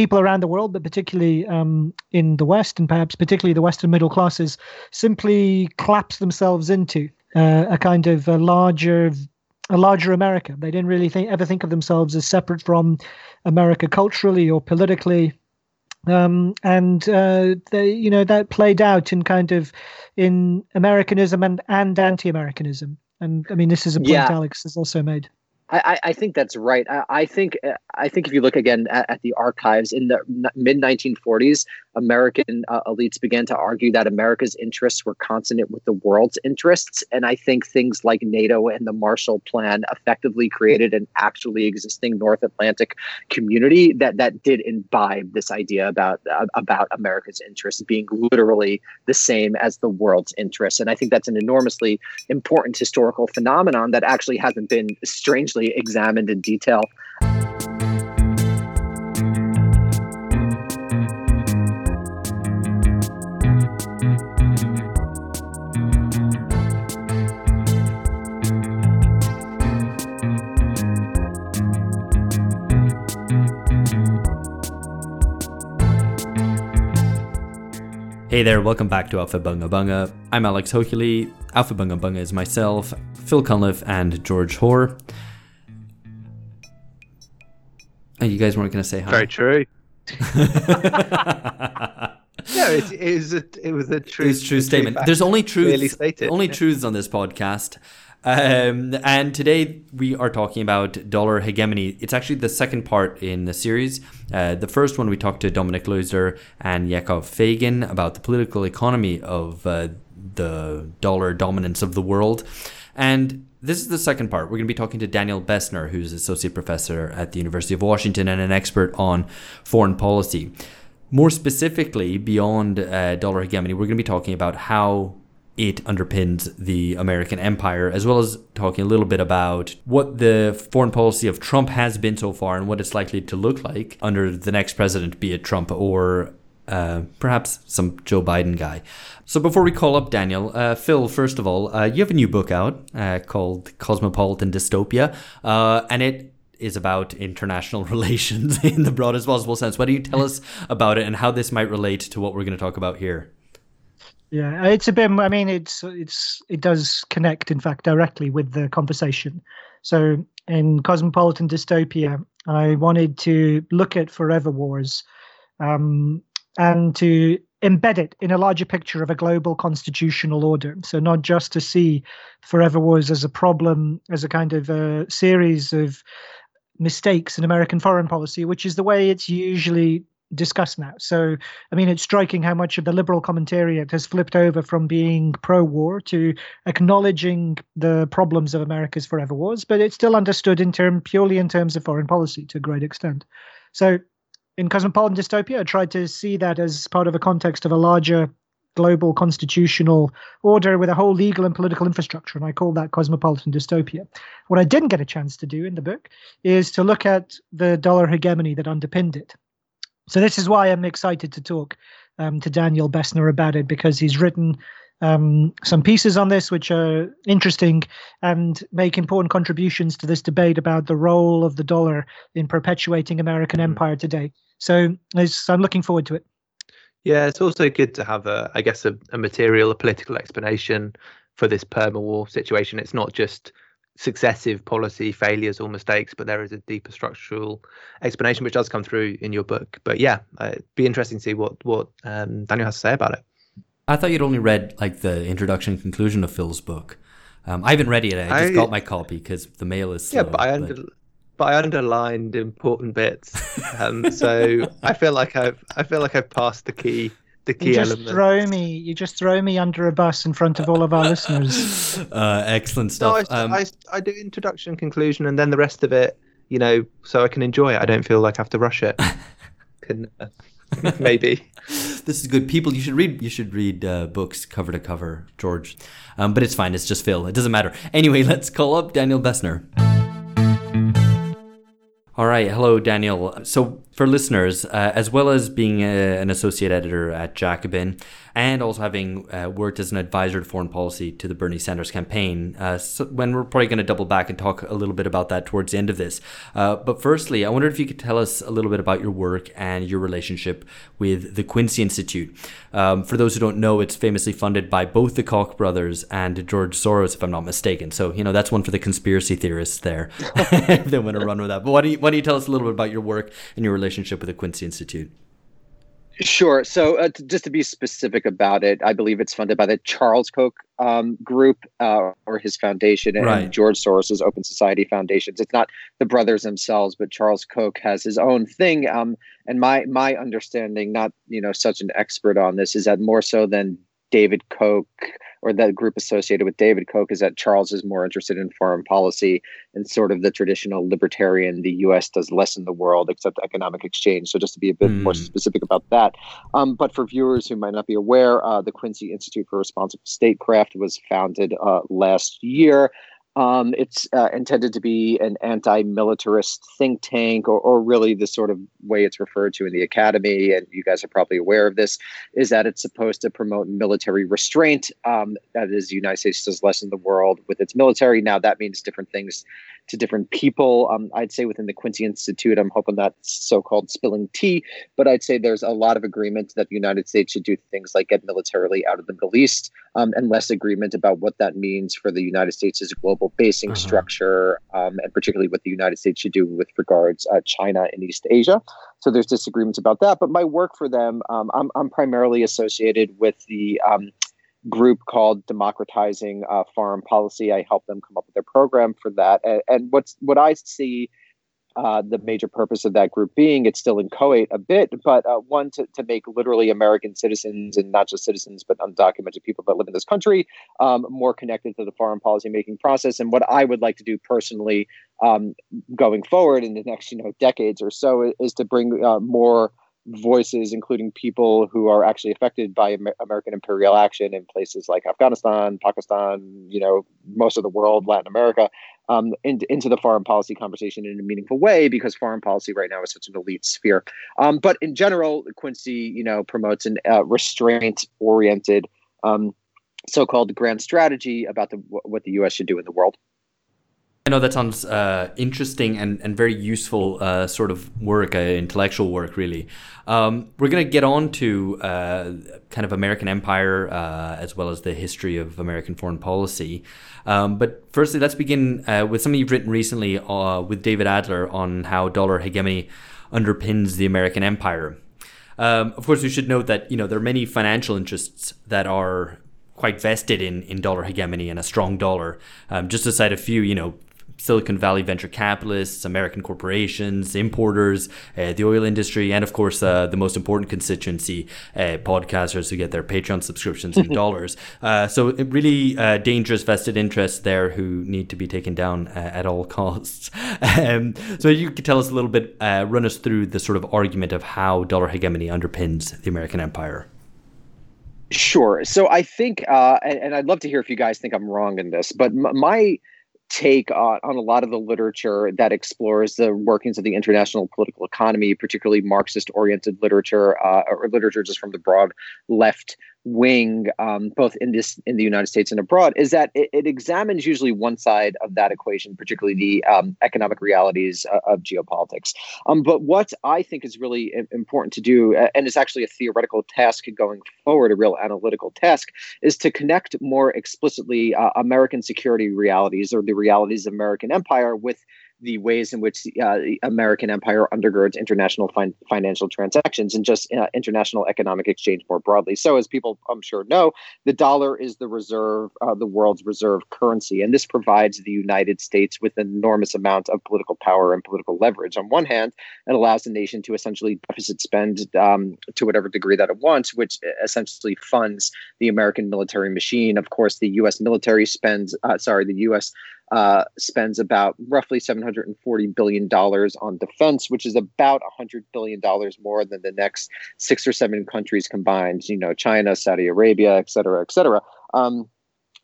people around the world, but particularly um, in the West, and perhaps particularly the Western middle classes, simply collapse themselves into uh, a kind of a larger a larger America. They didn't really think, ever think of themselves as separate from America culturally or politically. Um, and uh, they, you know, that played out in kind of in Americanism and, and anti-Americanism. And I mean, this is a point yeah. Alex has also made. I, I, think that's right. I, I, think uh, I think if you look again at, at the archives in the mid 1940s, American uh, elites began to argue that America's interests were consonant with the world's interests, and I think things like NATO and the Marshall Plan effectively created an actually existing North Atlantic community that that did imbibe this idea about uh, about America's interests being literally the same as the world's interests, and I think that's an enormously important historical phenomenon that actually hasn't been strangely examined in detail. Hey there, welcome back to Aufhebunga Bunga. I'm Alex Hochuli. Aufhebunga Bunga is myself, Phil Cunliffe, and George Hoare. Oh, you guys weren't going to say hi. Very true. yeah, it, it, was a it was a true. It was true statement. There's only truths. Only yeah. truths on this podcast. Um, and today we are talking about dollar hegemony. It's actually the second part in the series. Uh, the first one we talked to Dominic Leusder and Yakov Feygin about the political economy of uh, the dollar dominance of the world. And this is the second part. We're going to be talking to Daniel Bessner, who's associate professor at the University of Washington and an expert on foreign policy. More specifically, beyond uh, dollar hegemony, we're going to be talking about how it underpins the American empire, as well as talking a little bit about what the foreign policy of Trump has been so far and what it's likely to look like under the next president, be it Trump or uh, perhaps some Joe Biden guy. So before we call up Daniel, uh, Phil, first of all, uh, you have a new book out uh, called Cosmopolitan Dystopia, uh, and it is about international relations in the broadest possible sense. Why don't you tell us about it and how this might relate to what we're going to talk about here? Yeah, it's a bit. I mean, it's it's it does connect, in fact, directly with the conversation. So in Cosmopolitan Dystopia, I wanted to look at forever wars um, and to embed it in a larger picture of a global constitutional order. So, not just to see forever wars as a problem, as a kind of a series of mistakes in American foreign policy, which is the way it's usually discussed now. So, I mean, it's striking how much of the liberal commentariat has flipped over from being pro war to acknowledging the problems of America's forever wars, but it's still understood in term purely in terms of foreign policy to a great extent. So, in Cosmopolitan Dystopia, I tried to see that as part of a context of a larger global constitutional order with a whole legal and political infrastructure, and I call that cosmopolitan dystopia. What I didn't get a chance to do in the book is to look at the dollar hegemony that underpinned it. So this is why I'm excited to talk um, to Daniel Bessner about it because he's written um, some pieces on this which are interesting and make important contributions to this debate about the role of the dollar in perpetuating American mm-hmm. empire today. So I'm looking forward to it. Yeah, it's also good to have a, I guess, a, a material, a political explanation for this perma war situation. It's not just successive policy failures or mistakes, but there is a deeper structural explanation which does come through in your book. But yeah, uh, it'd be interesting to see what what um, Daniel has to say about it. I thought you'd only read like the introduction and conclusion of Phil's book. Um, I haven't read it yet. I just I, got my copy because the mail is slow, yeah. But I, under, but... but I underlined important bits, um, so I feel like I've I feel like I've passed the key the key you just elements. throw me you just throw me under a bus in front of all of our listeners uh, excellent stuff no, I, um, I, I, do introduction conclusion and then the rest of it you know so i can enjoy it i don't feel like i have to rush it can, uh, maybe this is good. People, you should read. You should read uh, books cover to cover, George. Um, but it's fine. It's just Phil. It doesn't matter. Anyway, let's call up Daniel Bessner. All right, hello, Daniel. So for listeners, uh, as well as being a, an associate editor at Jacobin, and also having uh, worked as an advisor to foreign policy to the Bernie Sanders campaign. Uh, so when we're probably going to double back and talk a little bit about that towards the end of this. Uh, but firstly, I wondered if you could tell us a little bit about your work and your relationship with the Quincy Institute. Um, for those who don't know, it's famously funded by both the Koch brothers and George Soros, if I'm not mistaken. So you know that's one for the conspiracy theorists there. they want to run with that. But why don't you, why don't you tell us a little bit about your work and your relationship with the Quincy Institute? Sure. So, uh, t- just to be specific about it, I believe it's funded by the Charles Koch um, Group uh, or his foundation and right. George Soros's Open Society Foundations. It's not the brothers themselves, but Charles Koch has his own thing. Um, and my my understanding, not you know such an expert on this, is that more so than David Koch or that group associated with David Koch is that Charles is more interested in foreign policy and sort of the traditional libertarian. The U.S. does less in the world except economic exchange. So just to be a bit mm. more hmm. specific about that. Um, but for viewers who might not be aware, uh, the Quincy Institute for Responsible Statecraft was founded uh, last year. Um, it's uh, intended to be an anti-militarist think tank, or, or, really the sort of way it's referred to in the academy. And you guys are probably aware of this: is that it's supposed to promote military restraint. Um, that is, the United States does less in the world with its military. Now that means different things to different people. Um, I'd say within the Quincy Institute, I'm hoping that's so-called spilling tea, but I'd say there's a lot of agreement that the United States should do things like get militarily out of the Middle East, um, and less agreement about what that means for the United States as a global basing uh-huh. structure, um, and particularly what the United States should do with regards uh, China and East Asia. So there's disagreements about that. But my work for them, um, I'm, I'm primarily associated with the um, group called Democratizing uh, Foreign Policy. I help them come up with their program for that. And, and what's what I see uh, the major purpose of that group being it's still inchoate a bit, but uh, one to, to make literally American citizens and not just citizens, but undocumented people that live in this country um, more connected to the foreign policy making process. And what I would like to do personally um, going forward in the next you know decades or so is, is to bring uh, more voices, including people who are actually affected by Amer- American imperial action in places like Afghanistan, Pakistan, you know, most of the world, Latin America, um, in, into the foreign policy conversation in a meaningful way because foreign policy right now is such an elite sphere. Um, but in general, Quincy, you know, promotes an uh, restraint-oriented um, so-called grand strategy about the, what the U.S. should do in the world. I know that sounds uh, interesting and, and very useful uh, sort of work, uh, intellectual work, really. Um, we're going to get on to uh, kind of American empire uh, as well as the history of American foreign policy. Um, but firstly, let's begin uh, with something you've written recently with David Adler on how dollar hegemony underpins the American empire. Um, of course, we should note that you know there are many financial interests that are quite vested in, in dollar hegemony and a strong dollar. Um, just to cite a few, you know, Silicon Valley venture capitalists, American corporations, importers, uh, the oil industry, and of course uh, the most important constituency, uh, podcasters who get their Patreon subscriptions in dollars. Uh, so really uh, dangerous vested interests there who need to be taken down uh, at all costs. um, so you could tell us a little bit, run us through the sort of argument of how dollar hegemony underpins the American empire. Sure. So I think, and, and, I'd love to hear if you guys think I'm wrong in this, but my take on, on a lot of the literature that explores the workings of the international political economy, particularly Marxist oriented literature uh, or literature just from the broad left wing, um, both in this in the United States and abroad, is that it, it examines usually one side of that equation, particularly the um, economic realities uh, of geopolitics. Um, but what I think is really important to do, and it's actually a theoretical task going forward, a real analytical task, is to connect more explicitly uh, American security realities or the realities of American empire with the ways in which uh, the American empire undergirds international fin- financial transactions and just uh, international economic exchange more broadly. So, as people I'm sure know, the dollar is the reserve, uh, the world's reserve currency, and this provides the United States with an enormous amount of political power and political leverage. On one hand, it allows the nation to essentially deficit spend um, to whatever degree that it wants, which essentially funds the American military machine. Of course, the U.S. military spends, uh, sorry, the U.S uh, spends about roughly $740 billion on defense, which is about $100 billion more than the next six or seven countries combined, you know, China, Saudi Arabia, et cetera, et cetera. Um,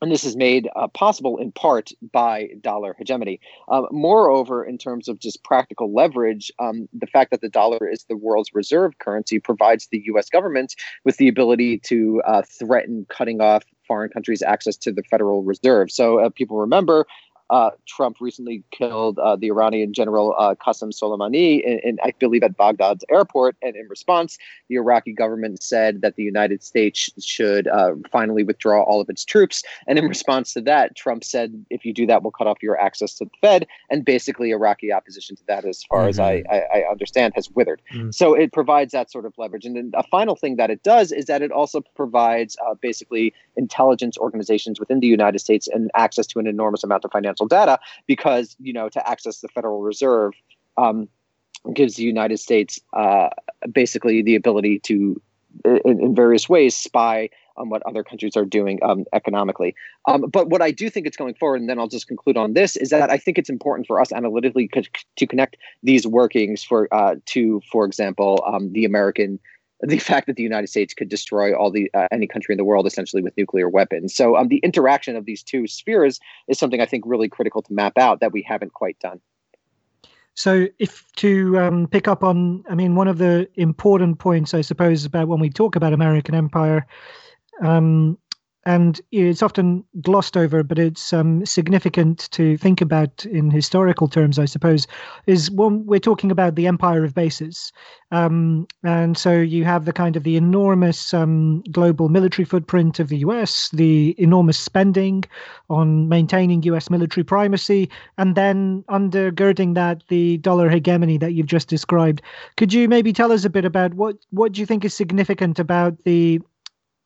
and this is made uh, possible in part by dollar hegemony. Um, moreover, in terms of just practical leverage, um, the fact that the dollar is the world's reserve currency provides the US government with the ability to uh, threaten cutting off foreign countries' access to the Federal Reserve. So uh, people remember uh, Trump recently killed uh, the Iranian general uh, Qasem Soleimani, in, in, I believe, at Baghdad's airport. And in response, the Iraqi government said that the United States should uh, finally withdraw all of its troops. And in response to that, Trump said, if you do that, we'll cut off your access to the Fed. And basically, Iraqi opposition to that, as far mm-hmm. as I, mm-hmm. I, I, understand, has withered. Mm-hmm. So it provides that sort of leverage. And then a final thing that it does is that it also provides uh, basically intelligence organizations within the United States and access to an enormous amount of financial financial data because you know to access the Federal Reserve um, gives the United States uh, basically the ability to, in, in, various ways, spy on what other countries are doing um, economically. Um, but what I do think it's going forward, and then I'll just conclude on this, is that I think it's important for us analytically to connect these workings for uh, to, for example, um, the American the fact that the United States could destroy all the uh, any country in the world essentially with nuclear weapons. So um, the interaction of these two spheres is something I think really critical to map out that we haven't quite done. So, if to um, pick up on, I mean, one of the important points, I suppose, about when we talk about American empire um, and it's often glossed over, but it's um, significant to think about in historical terms, I suppose, is when we're talking about the empire of bases. Um, and so you have the kind of the enormous um, global military footprint of the US, the enormous spending on maintaining US military primacy, and then undergirding that, the dollar hegemony that you've just described. Could you maybe tell us a bit about what, what do you think is significant about the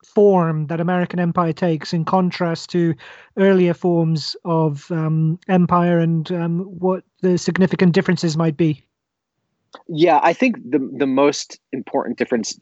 form that American empire takes in contrast to earlier forms of um, empire and um, what the significant differences might be? Yeah, I think the the most important difference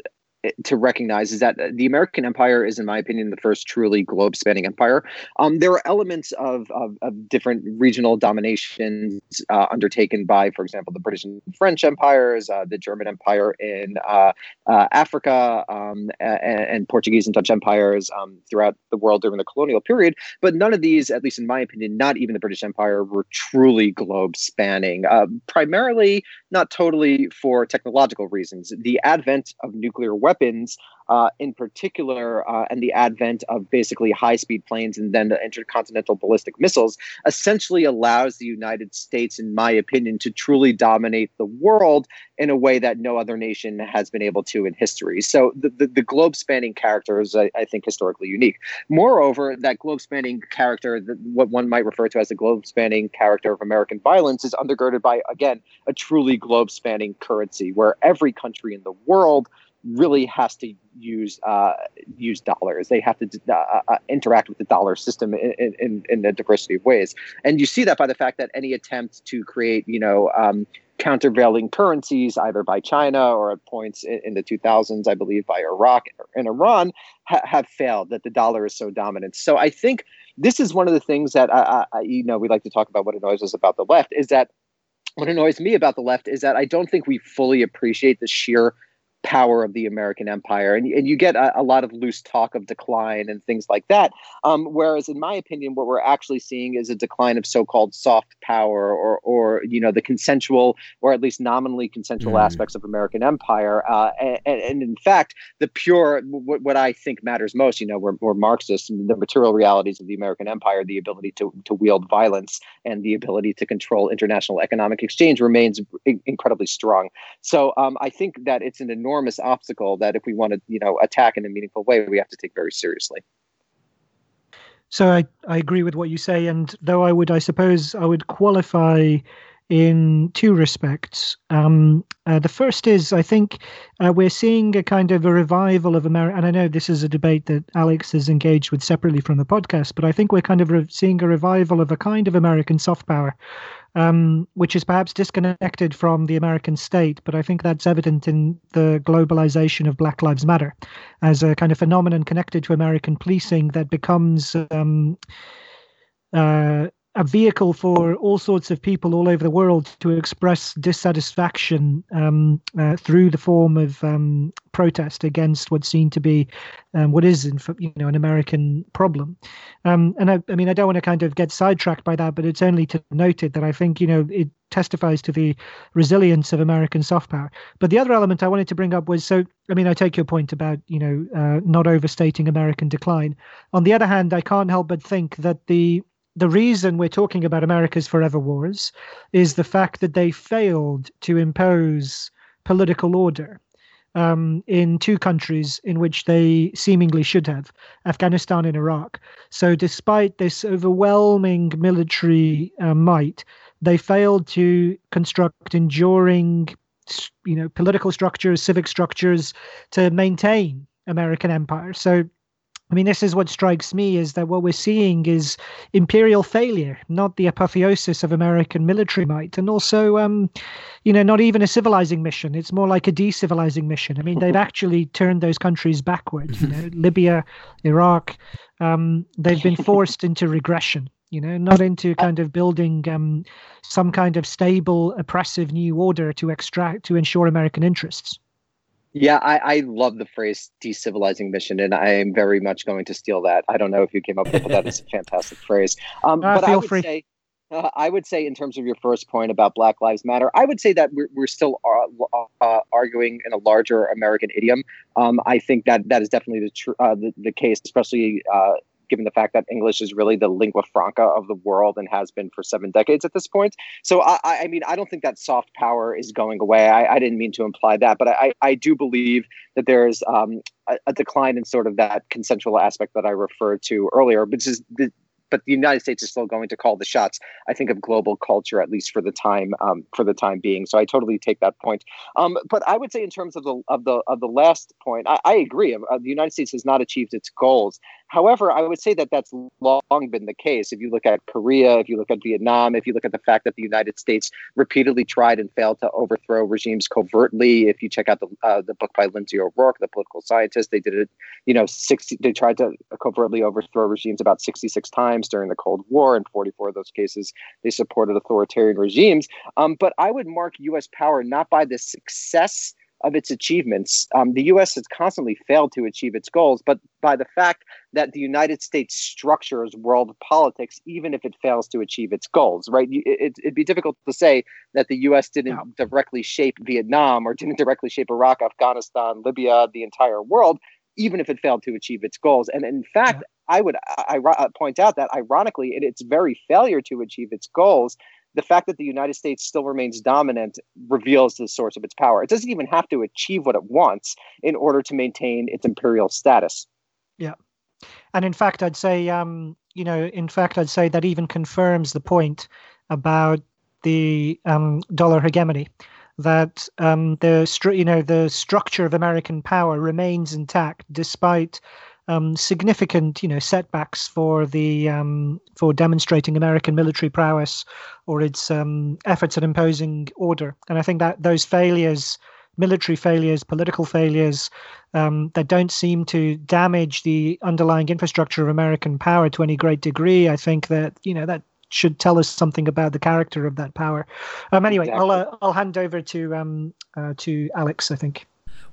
to recognize is that the American empire is, in my opinion, the first truly globe spanning empire. Um, there are elements of, of, of different regional dominations uh, undertaken by, for example, the British and French empires, uh, the German empire in uh, uh Africa, um, and, and, Portuguese and Dutch empires um, throughout the world during the colonial period. But none of these, at least in my opinion, not even the British Empire, were truly globe spanning, uh, primarily not totally for technological reasons. The advent of nuclear weapons uh, in particular, uh, and the advent of basically high speed planes and then the intercontinental ballistic missiles essentially allows the United States, in my opinion, to truly dominate the world in a way that no other nation has been able to in history. So the, the, the globe spanning character is, I, I, think, historically unique. Moreover, that globe spanning character, the, what one might refer to as the globe spanning character of American violence, is undergirded by, again, a truly globe spanning currency where every country in the world really has to use uh, use dollars. They have to uh, uh, interact with the dollar system in, in, in a diversity of ways, and you see that by the fact that any attempt to create, you know, um, countervailing currencies, either by China or at points in, in the 2000s, I believe, by Iraq and Iran, ha- have failed. That the dollar is so dominant. So I think this is one of the things that I, I, you know we like to talk about. What annoys us about the left is that what annoys me about the left is that I don't think we fully appreciate the sheer power of the American empire. And, and you get a, a, lot of loose talk of decline and things like that. Um, whereas, in my opinion, what we're actually seeing is a decline of so called soft power or, or, you know, the consensual or at least nominally consensual mm. aspects of American empire. Uh, and, and, in fact, the pure, what, what I think matters most, you know, we're, we're Marxists, the material realities of the American empire, the ability to, to wield violence and the ability to control international economic exchange remains incredibly strong. So um, I think that it's an enormous enormous obstacle that if we want to, you know, attack in a meaningful way, we have to take very seriously. So I, I agree with what you say, and though I would, I suppose, I would qualify in two respects. Um, uh, the first is I think uh, we're seeing a kind of a revival of America, and I know this is a debate that Alex has engaged with separately from the podcast, but I think we're kind of re- seeing a revival of a kind of American soft power um, which is perhaps disconnected from the American state. But I think that's evident in the globalization of Black Lives Matter as a kind of phenomenon connected to American policing that becomes. Um, uh, a vehicle for all sorts of people all over the world to express dissatisfaction um, uh, through the form of um, protest against what's seen to be um, what is, in, you know, an American problem. Um, and I, I mean, I don't want to kind of get sidetracked by that, but it's only to note it that I think, you know, it testifies to the resilience of American soft power. But the other element I wanted to bring up was so, I mean, I take your point about, you know, uh, not overstating American decline. On the other hand, I can't help but think that the the reason we're talking about America's forever wars is the fact that they failed to impose political order um, in two countries in which they seemingly should have Afghanistan and Iraq. So, despite this overwhelming military uh, might, they failed to construct enduring you know political structures civic structures to maintain american empire so I mean, this is what strikes me is that what we're seeing is imperial failure, not the apotheosis of American military might, and also, um, you know, not even a civilizing mission. It's more like a decivilizing mission. I mean, they've actually turned those countries backwards. You know, Libya, Iraq, um, they've been forced into regression. You know, not into kind of building um, some kind of stable, oppressive new order to extract to ensure American interests. Yeah, I, I love the phrase decivilizing mission, and I am very much going to steal that. I don't know if you came up with it, but that is a fantastic phrase. Um, uh, but feel I would free. say, uh, I would say, in terms of your first point about Black Lives Matter, I would say that we're, we're still uh, uh, arguing in a larger American idiom. Um, I think that that is definitely the, tr- uh, the, the case, especially uh, given the fact that English is really the lingua franca of the world and has been for seven decades at this point. So, I, I mean, I don't think that soft power is going away. I, I didn't mean to imply that, but I, I do believe that there's um, a, a, decline in sort of that consensual aspect that I referred to earlier, which is the, but the United States is still going to call the shots. I think of global culture at least for the time um, for the time being. So I totally take that point. Um, but I would say in terms of the of the of the last point, I, I agree. Uh, the United States has not achieved its goals. However, I would say that that's long been the case. If you look at Korea, if you look at Vietnam, if you look at the fact that the United States repeatedly tried and failed to overthrow regimes covertly, if you check out the uh, the book by Lindsey O'Rourke, the political scientist, they did it. You know, sixty. They tried to covertly overthrow regimes about sixty six times during the Cold War. In forty four of those cases, they supported authoritarian regimes. Um, but I would mark U.S. power not by the success of its achievements. Um, the U.S. has constantly failed to achieve its goals, but by the fact that the United States structures world politics, even if it fails to achieve its goals, right? It, would be difficult to say that the U.S. didn't no. directly shape Vietnam or didn't directly shape Iraq, Afghanistan, Libya, the entire world, even if it failed to achieve its goals. And in fact. I would I, I point out that ironically, in its very failure to achieve its goals, the fact that the United States still remains dominant reveals the source of its power. It doesn't even have to achieve what it wants in order to maintain its imperial status. Yeah. And in fact, I'd say, um, you know, in fact, I'd say that even confirms the point about the um, dollar hegemony that um, the you know the structure of American power remains intact despite um, significant, you know, setbacks for the um, for demonstrating American military prowess or its um, efforts at imposing order. And I think that those failures, military failures, political failures, um, that don't seem to damage the underlying infrastructure of American power to any great degree. I think that you know that should tell us something about the character of that power. Um, anyway, exactly. I'll uh, I'll hand over to um, uh, to Alex. I think.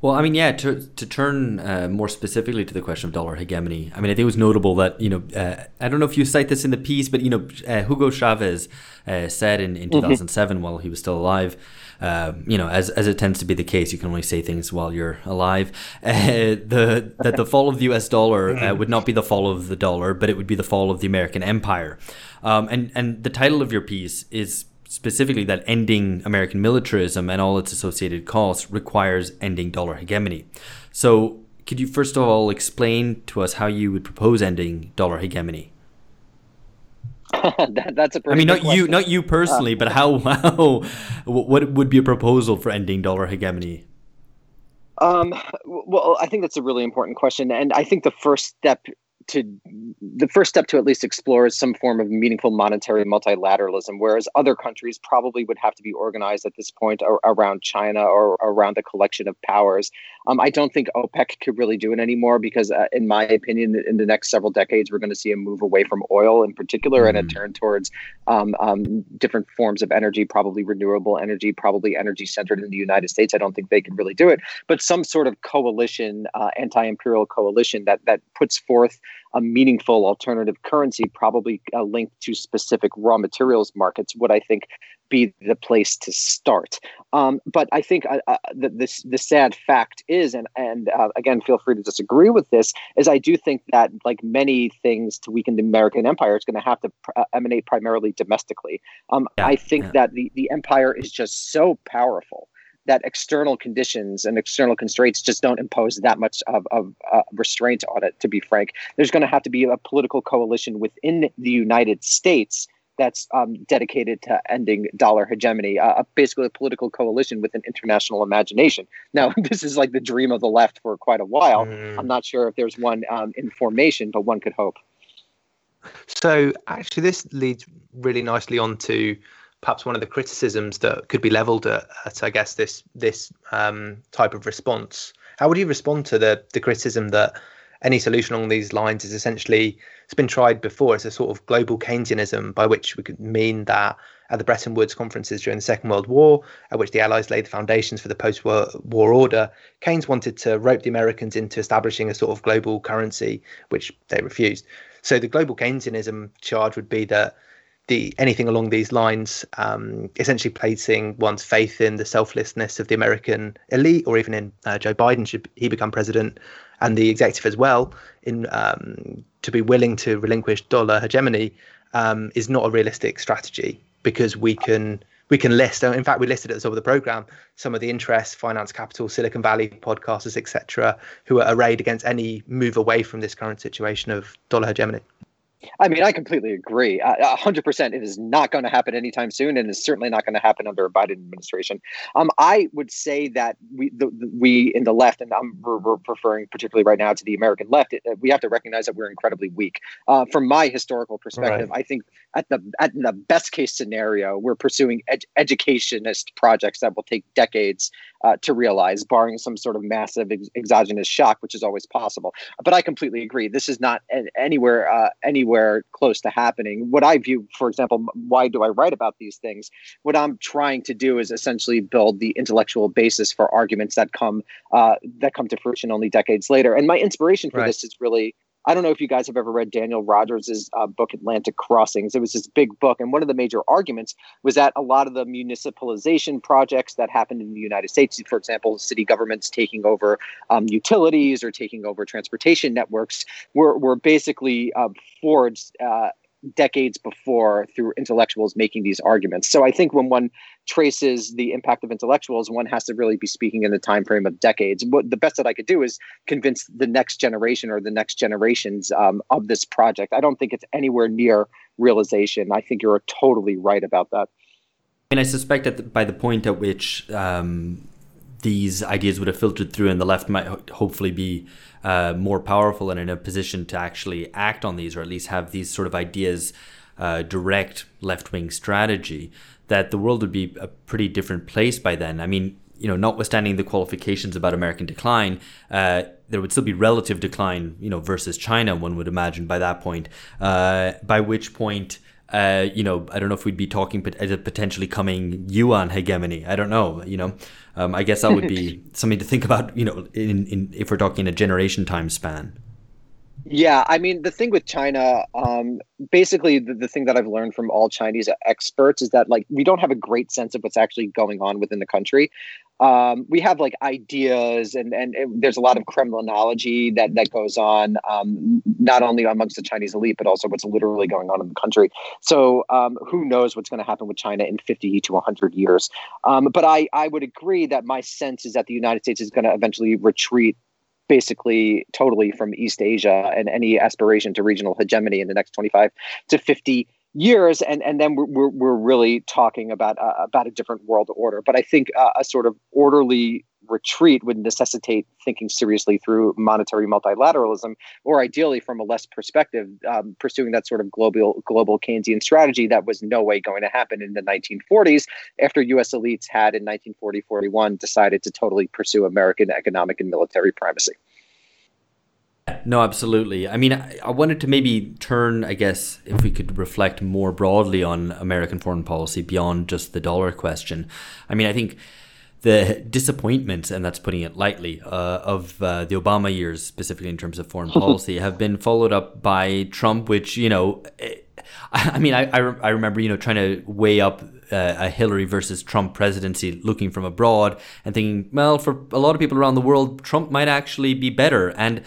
Well, I mean, yeah, to, to turn uh, more specifically to the question of dollar hegemony, I mean, I think it was notable that, you know, uh, I don't know if you cite this in the piece, but, you know, uh, Hugo Chavez uh, said in, in 2007 mm-hmm. while he was still alive, uh, you know, as, as it tends to be the case, you can only say things while you're alive, uh, the, that the fall of the US dollar would not be the fall of the dollar, but it would be the fall of the American empire. Um, and, and the title of your piece is specifically that ending American militarism and all its associated costs requires ending dollar hegemony. So, could you first of all explain to us how you would propose ending dollar hegemony? that, that's a. I mean, not question. you, not you personally, uh, but how? How? What would be a proposal for ending dollar hegemony? Um, well, I think that's a really important question, and I think the first step to the first step to at least explore is some form of meaningful monetary multilateralism, whereas other countries probably would have to be organized at this point ar- around China or around the collection of powers. Um, I don't think OPEC could really do it anymore because, uh, in my opinion, in the next several decades, we're going to see a move away from oil in particular mm-hmm. and a mm. turn towards um, um, different forms of energy, probably renewable energy, probably energy centered in the United States. I don't think they can really do it, but some sort of coalition, uh, anti-imperial coalition that that puts forth a meaningful alternative currency, probably uh, linked to specific raw materials markets, would I think be the place to start. Um, but I think uh, uh, the, this the sad fact is, and and uh, again, feel free to disagree with this, is I do think that like many things to weaken the American empire, it's going to have to pr- uh, emanate primarily domestically. Um, yeah, I think yeah. that the the empire is just so powerful that external conditions and external constraints just don't impose that much of, of uh, restraint on it, to be frank. There's going to have to be a political coalition within the United States that's um, dedicated to ending dollar hegemony, uh, basically a political coalition with an international imagination. Now, this is like the dream of the left for quite a while. Mm. I'm not sure if there's one um, in formation, but one could hope. So, actually, this leads really nicely on to perhaps one of the criticisms that could be leveled at, at I guess this this um, type of response. How would you respond to the the criticism that any solution along these lines is essentially it's been tried before as a sort of global Keynesianism, by which we could mean that at the Bretton Woods conferences during the Second World War, at which the Allies laid the foundations for the post-war war order, Keynes wanted to rope the Americans into establishing a sort of global currency, which they refused. So the global Keynesianism charge would be that the anything along these lines, um, essentially placing one's faith in the selflessness of the American elite, or even in uh, Joe Biden should he become president, and the executive as well, in um, to be willing to relinquish dollar hegemony, um, is not a realistic strategy because we can we can list. In fact, we listed at the top of the program some of the interests, finance capital, Silicon Valley podcasters, etc., who are arrayed against any move away from this current situation of dollar hegemony. I mean, I completely agree. A hundred percent, it is not going to happen anytime soon, and it's certainly not going to happen under a Biden administration. Um, I would say that we, the, the, we in the left, and I'm re- referring particularly right now to the American left, it, we have to recognize that we're incredibly weak. Uh, from my historical perspective, right. I think at the at the best case scenario, we're pursuing ed- educationist projects that will take decades uh, to realize, barring some sort of massive ex- exogenous shock, which is always possible. But I completely agree. This is not anywhere uh, anywhere close to happening. What I view, for example, why do I write about these things? What I'm trying to do is essentially build the intellectual basis for arguments that come uh, that come to fruition only decades later. And my inspiration for right. this is really I don't know if you guys have ever read Daniel Rodgers's uh, book Atlantic Crossings. It was this big book, and one of the major arguments was that a lot of the municipalization projects that happened in the United States, for example, city governments taking over um, utilities or taking over transportation networks, were were basically uh, forged uh, decades before through intellectuals making these arguments. So I think when one traces the impact of intellectuals, one has to really be speaking in the time frame of decades. What the best that I could do is convince the next generation or the next generations um, of this project. I don't think it's anywhere near realization. I think you're totally right about that. And I suspect that by the point at which um, these ideas would have filtered through, and the left might hopefully be uh, more powerful and in a position to actually act on these, or at least have these sort of ideas uh, direct left wing strategy, that the world would be a pretty different place by then. I mean, you know, notwithstanding the qualifications about American decline, uh, there would still be relative decline, you know, versus China. One would imagine by that point. Uh, by which point uh, you know, I don't know if we'd be talking as a potentially coming yuan hegemony. I don't know. You know, um, I guess that would be something to think about. You know, in, in if we're talking a generation time span. Yeah, I mean, the thing with China, um, basically, the, the thing that I've learned from all Chinese experts is that, like, we don't have a great sense of what's actually going on within the country. Um, we have like ideas, and, and, there's a lot of Kremlinology that that goes on, um, not only amongst the Chinese elite, but also what's literally going on in the country. So, um, who knows what's going to happen with China in 50 to 100 years? Um, but I I would agree that my sense is that the United States is going to eventually retreat basically totally from East Asia and any aspiration to regional hegemony in the next 25 to 50 years and and then we're, we're, really talking about uh, about a different world order but i think uh, a sort of orderly retreat would necessitate thinking seriously through monetary multilateralism, or ideally, from a less perspective, um, pursuing that sort of global global Keynesian strategy that was no way going to happen in the 1940s after U.S. elites had in 1940-41 decided to totally pursue American economic and military primacy. No, absolutely. I mean, I, I, wanted to maybe turn, I guess, if we could reflect more broadly on American foreign policy beyond just the dollar question. I mean, I think the disappointment, and that's putting it lightly, uh, of uh, the Obama years, specifically in terms of foreign policy, have been followed up by Trump, which, you know, eh, I mean, I, I, I remember, you know, trying to weigh up uh, a Hillary versus Trump presidency looking from abroad and thinking, well, for a lot of people around the world, Trump might actually be better. And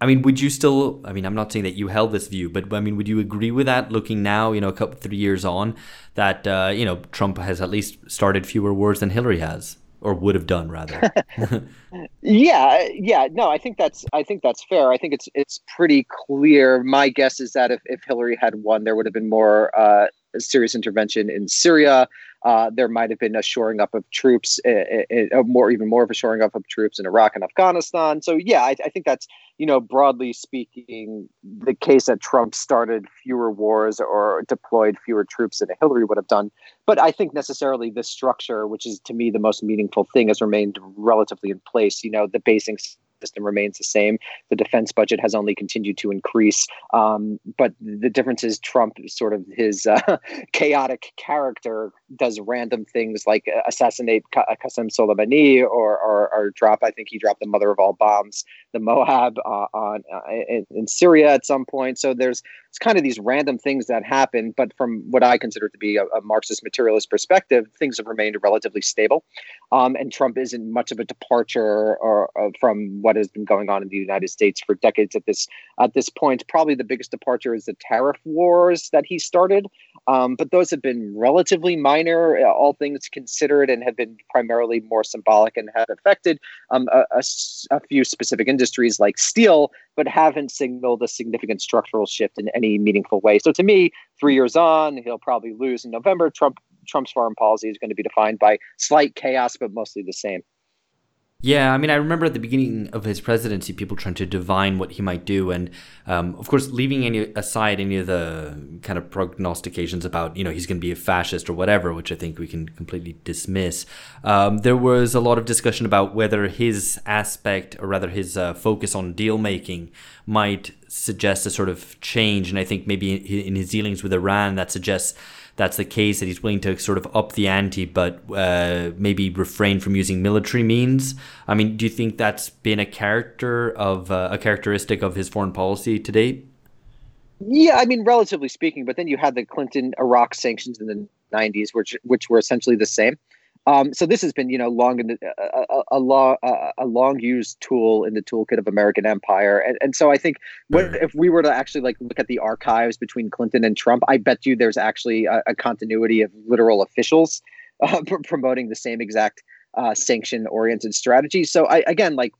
I mean, would you still? I mean, I'm not saying that you held this view, but I mean, would you agree with that? Looking now, you know, a couple three years on, that uh, you know, Trump has at least started fewer wars than Hillary has, or would have done rather. yeah, yeah. No, I think that's I think that's fair. I think it's it's pretty clear. My guess is that if if Hillary had won, there would have been more uh, serious intervention in Syria. Uh, there might have been a shoring up of troops, uh, more even more of a shoring up of troops in Iraq and Afghanistan. So yeah, I, I, think that's you know broadly speaking the case that Trump started fewer wars or deployed fewer troops than Hillary would have done. But I think necessarily this structure, which is to me the most meaningful thing, has remained relatively in place. You know, the basing system remains the same. The defense budget has only continued to increase. Um, but the difference is Trump, sort of his uh, chaotic character, does random things like assassinate Qasem Soleimani or, or, or, drop, I think he dropped the mother of all bombs, the Moab uh, on uh, in, in, Syria at some point. So there's it's kind of these random things that happen. But from what I consider to be a, a Marxist materialist perspective, things have remained relatively stable. Um, and Trump isn't much of a departure or, or from what has been going on in the United States for decades at this at this point. Probably the biggest departure is the tariff wars that he started, um, but those have been relatively minor, uh, all things considered, and have been primarily more symbolic and have affected um, a, a, a few specific industries like steel, but haven't signaled a significant structural shift in any meaningful way. So to me, three years on, he'll probably lose in November. Trump Trump's foreign policy is going to be defined by slight chaos, but mostly the same. Yeah, I mean, I remember at the beginning of his presidency, people trying to divine what he might do, and um, of course, leaving any aside any of the kind of prognostications about you know he's going to be a fascist or whatever, which I think we can completely dismiss. Um, there was a lot of discussion about whether his aspect, or rather his uh, focus on deal making, might suggest a sort of change, and I think maybe in his dealings with Iran, that suggests that's the case that he's willing to sort of up the ante, but uh, maybe refrain from using military means. I mean, do you think that's been a character of uh, a characteristic of his foreign policy to date? Yeah, I mean, relatively speaking. But then you had the Clinton Iraq sanctions in the '90s, which which were essentially the same. Um, so this has been, you know, long in the, a, a, a, long a, long used tool in the toolkit of American empire, and, and so I think when, if we were to actually like look at the archives between Clinton and Trump, I bet you there's actually a, continuity of literal officials uh, pr- promoting the same exact uh, sanction oriented strategy. So I again like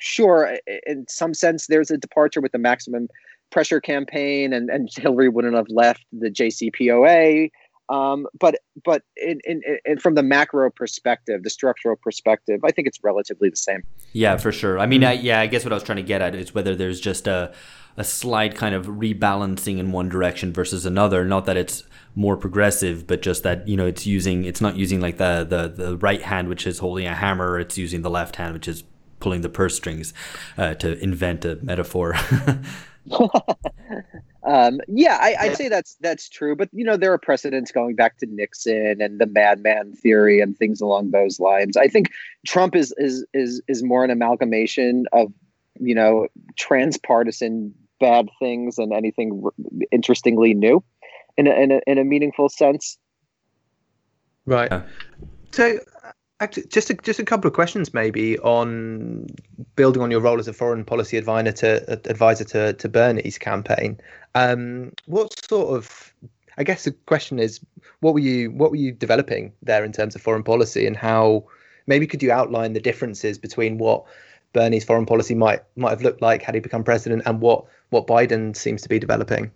sure in some sense there's a departure with the maximum pressure campaign, and and Hillary wouldn't have left the JCPOA. Um, but but in, in, in, from the macro perspective, the structural perspective, I think it's relatively the same. Yeah, for sure. I mean, I, yeah, I guess what I was trying to get at is whether there's just a a slight kind of rebalancing in one direction versus another. Not that it's more progressive, but just that you know it's using it's not using like the the the right hand which is holding a hammer. It's using the left hand which is pulling the purse strings uh, to invent a metaphor. Um, yeah, I, would say that's that's true, but you know there are precedents going back to Nixon and the madman theory and things along those lines. I think Trump is is is is more an amalgamation of you know transpartisan bad things and anything interestingly new in a, in a, in a meaningful sense. Right. So Actually, just a, just a couple of questions, maybe on building on your role as a foreign policy advisor to advisor to, to Bernie's campaign. Um, what sort of, I guess the question is, what were you what were you developing there in terms of foreign policy, and how maybe could you outline the differences between what Bernie's foreign policy might might have looked like had he become president, and what what Biden seems to be developing?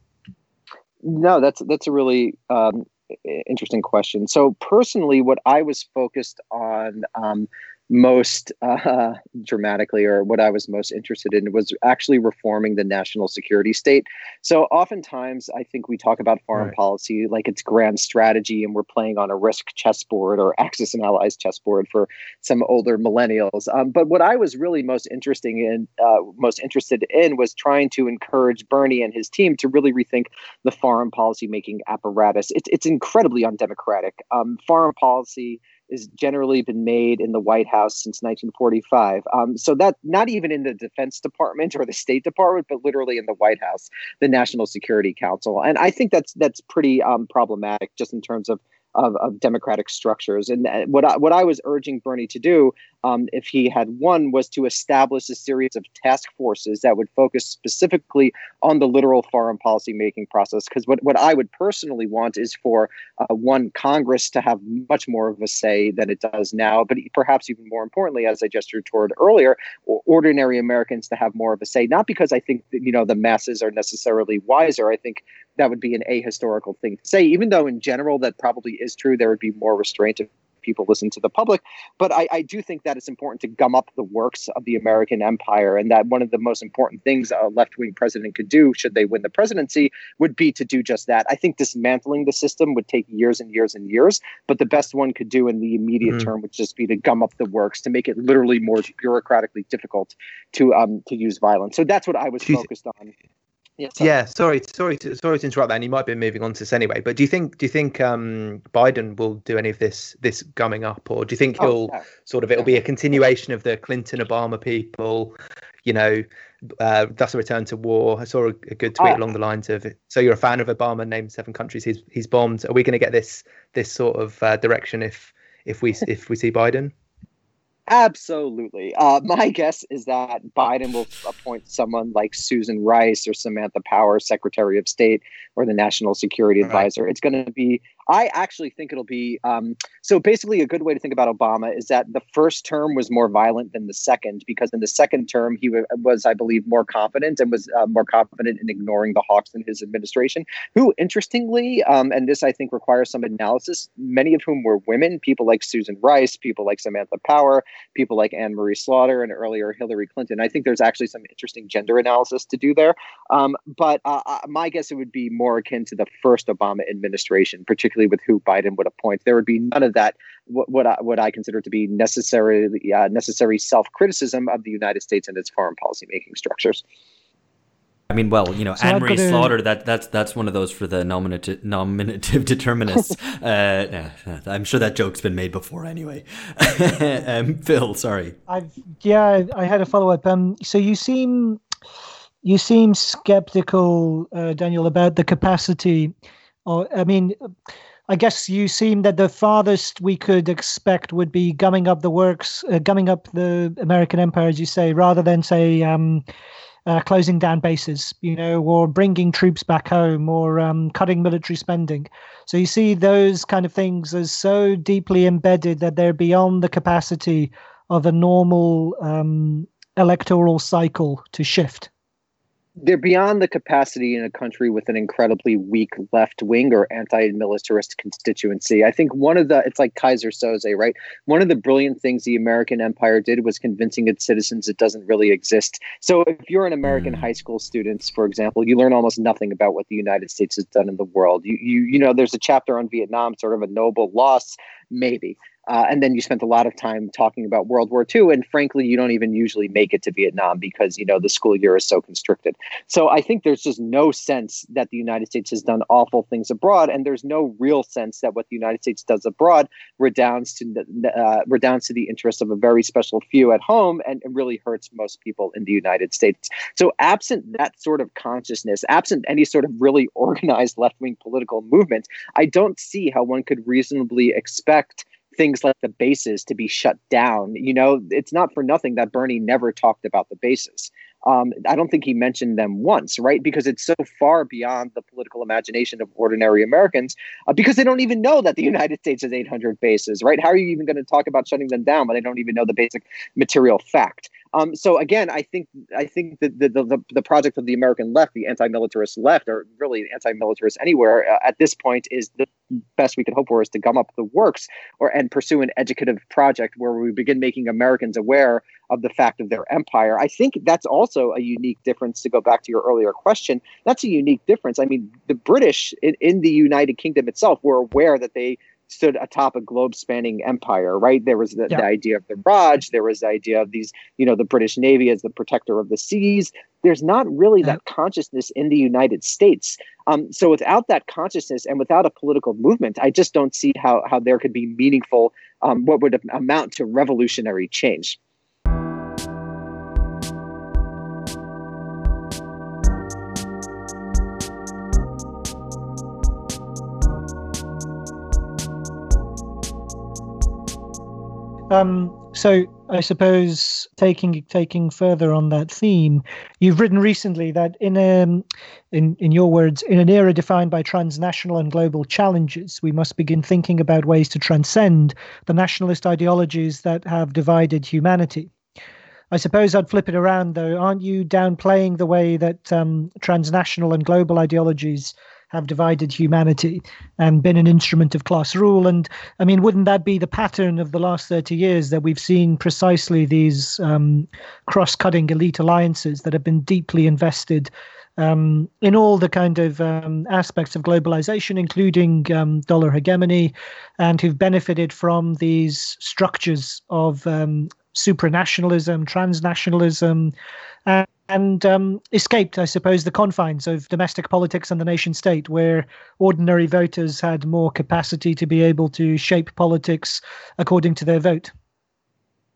No, that's that's a really um, interesting question. So personally, what I was focused on um, most uh, dramatically, or what I was most interested in, was actually reforming the national security state. So, oftentimes, I think we talk about foreign right. policy like it's grand strategy, and we're playing on a risk chessboard or Axis and Allies chessboard for some older millennials. Um, but what I was really most interesting in, uh, most interested in, was trying to encourage Bernie and his team to really rethink the foreign policy making apparatus. It's it's incredibly undemocratic. Um, foreign policy has generally been made in the White House since 1945. Um, so that not even in the Defense Department or the State Department, but literally in the White House, the National Security Council. And I think that's that's pretty um, problematic just in terms of of, of democratic structures. And uh, what I, what I was urging Bernie to do, um, if he had won, was to establish a series of task forces that would focus specifically on the literal foreign policy making process. Because what, what I would personally want is for uh, one Congress to have much more of a say than it does now, but perhaps even more importantly, as I gestured toward earlier, ordinary Americans to have more of a say. Not because I think that, you know the masses are necessarily wiser. I think that would be an ahistorical thing to say, even though in general that probably is true. There would be more restraint if people listen to the public. But I, I, do think that it's important to gum up the works of the American empire, and that one of the most important things a left wing president could do, should they win the presidency, would be to do just that. I think dismantling the system would take years and years and years, but the best one could do in the immediate mm-hmm. term would just be to gum up the works, to make it literally more bureaucratically difficult to um to use violence. So that's what I was focused on. Yeah, sorry. yeah, sorry, sorry, to, sorry to interrupt that. And you might be moving on to this anyway. But do you think do you think um, Biden will do any of this this gumming up, or do you think oh, he'll oh, sort of it'll be a continuation of the Clinton Obama people? You know, uh, thus a return to war. I saw a, a good tweet oh. along the lines of, "So you're a fan of Obama? Name seven countries he's he's bombed. Are we going to get this this sort of uh, direction if if we if we see Biden?" Absolutely. Uh, my guess is that Biden will appoint someone like Susan Rice or Samantha Power, Secretary of State, or the National Security Advisor. It's going to be I actually think it'll be um, so. Basically, a good way to think about Obama is that the first term was more violent than the second because in the second term he w- was, I believe, more confident and was uh, more confident in ignoring the hawks in his administration. Who, interestingly, um, and this I think requires some analysis, many of whom were women. People like Susan Rice, people like Samantha Power, people like Anne Marie Slaughter, and earlier Hillary Clinton. I think there's actually some interesting gender analysis to do there. Um, but uh, uh my guess it would be more akin to the first Obama administration, particularly particularly with who Biden would appoint. There would be none of that. What what I, what I consider to be necessarily uh, necessary self criticism of the United States and its foreign policy making structures. I mean, well, you know, so Anne Marie Slaughter. That that's that's one of those for the nominative nominative determinists. uh, I'm sure that joke's been made before, anyway. um, Phil, sorry. I've yeah, I had a follow up. Um, so you seem you seem skeptical, uh, Daniel, about the capacity. Or I mean, I guess you seem that the farthest we could expect would be gumming up the works, uh, gumming up the American empire, as you say, rather than say um, uh, closing down bases, you know, or bringing troops back home, or um, cutting military spending. So you see those kind of things as so deeply embedded that they're beyond the capacity of a normal um, electoral cycle to shift they're beyond the capacity in a country with an incredibly weak left wing or anti-militarist constituency. I think one of the it's like Keyser Söze, right? One of the brilliant things the American empire did was convincing its citizens it doesn't really exist. So if you're an American mm. high school student, for example, you learn almost nothing about what the United States has done in the world. You you you know, there's a chapter on Vietnam, sort of a noble loss, maybe. Uh, and then you spent a lot of time talking about World War II, and frankly, you don't even usually make it to Vietnam because you know the school year is so constricted. So I think there's just no sense that the United States has done awful things abroad, and there's no real sense that what the United States does abroad redounds to uh, redounds to the interest of a very special few at home, and, and really hurts most people in the United States. So absent that sort of consciousness, absent any sort of really organized left wing political movement, I don't see how one could reasonably expect things like the bases to be shut down. You know, it's not for nothing that Bernie never talked about the bases. Um, I don't think he mentioned them once, right? Because it's so far beyond the political imagination of ordinary Americans, uh, because they don't even know that the United States has 800 bases, right? How are you even going to talk about shutting them down when they don't even know the basic material fact? Um, so again, I think I think that the, the, the project of the American left, the anti-militarist left, or really anti-militarist anywhere uh, at this point, is the best we could hope for is to gum up the works or and pursue an educative project where we begin making Americans aware of the fact of their empire. I think that's also a unique difference. To go back to your earlier question, that's a unique difference. I mean, the British in, in the United Kingdom itself were aware that they stood atop a globe spanning empire, right? There was the, yeah. the, idea of the Raj, there was the idea of these, you know, the British Navy as the protector of the seas. There's not really that consciousness in the United States. Um, so without that consciousness and without a political movement, I just don't see how, how there could be meaningful, um, what would amount to revolutionary change. Um, so I suppose taking taking further on that theme, you've written recently that in um, in in your words, in an era defined by transnational and global challenges, we must begin thinking about ways to transcend the nationalist ideologies that have divided humanity. I suppose I'd flip it around though. Aren't you downplaying the way that um, transnational and global ideologies have divided humanity and been an instrument of class rule. And I mean, wouldn't that be the pattern of the last 30 years that we've seen precisely these um, cross cutting elite alliances that have been deeply invested? Um, in all the kind of um, aspects of globalization, including um, dollar hegemony, and who've benefited from these structures of um, supranationalism, transnationalism, and and um, escaped, I suppose, the confines of domestic politics and the nation state, where ordinary voters had more capacity to be able to shape politics according to their vote.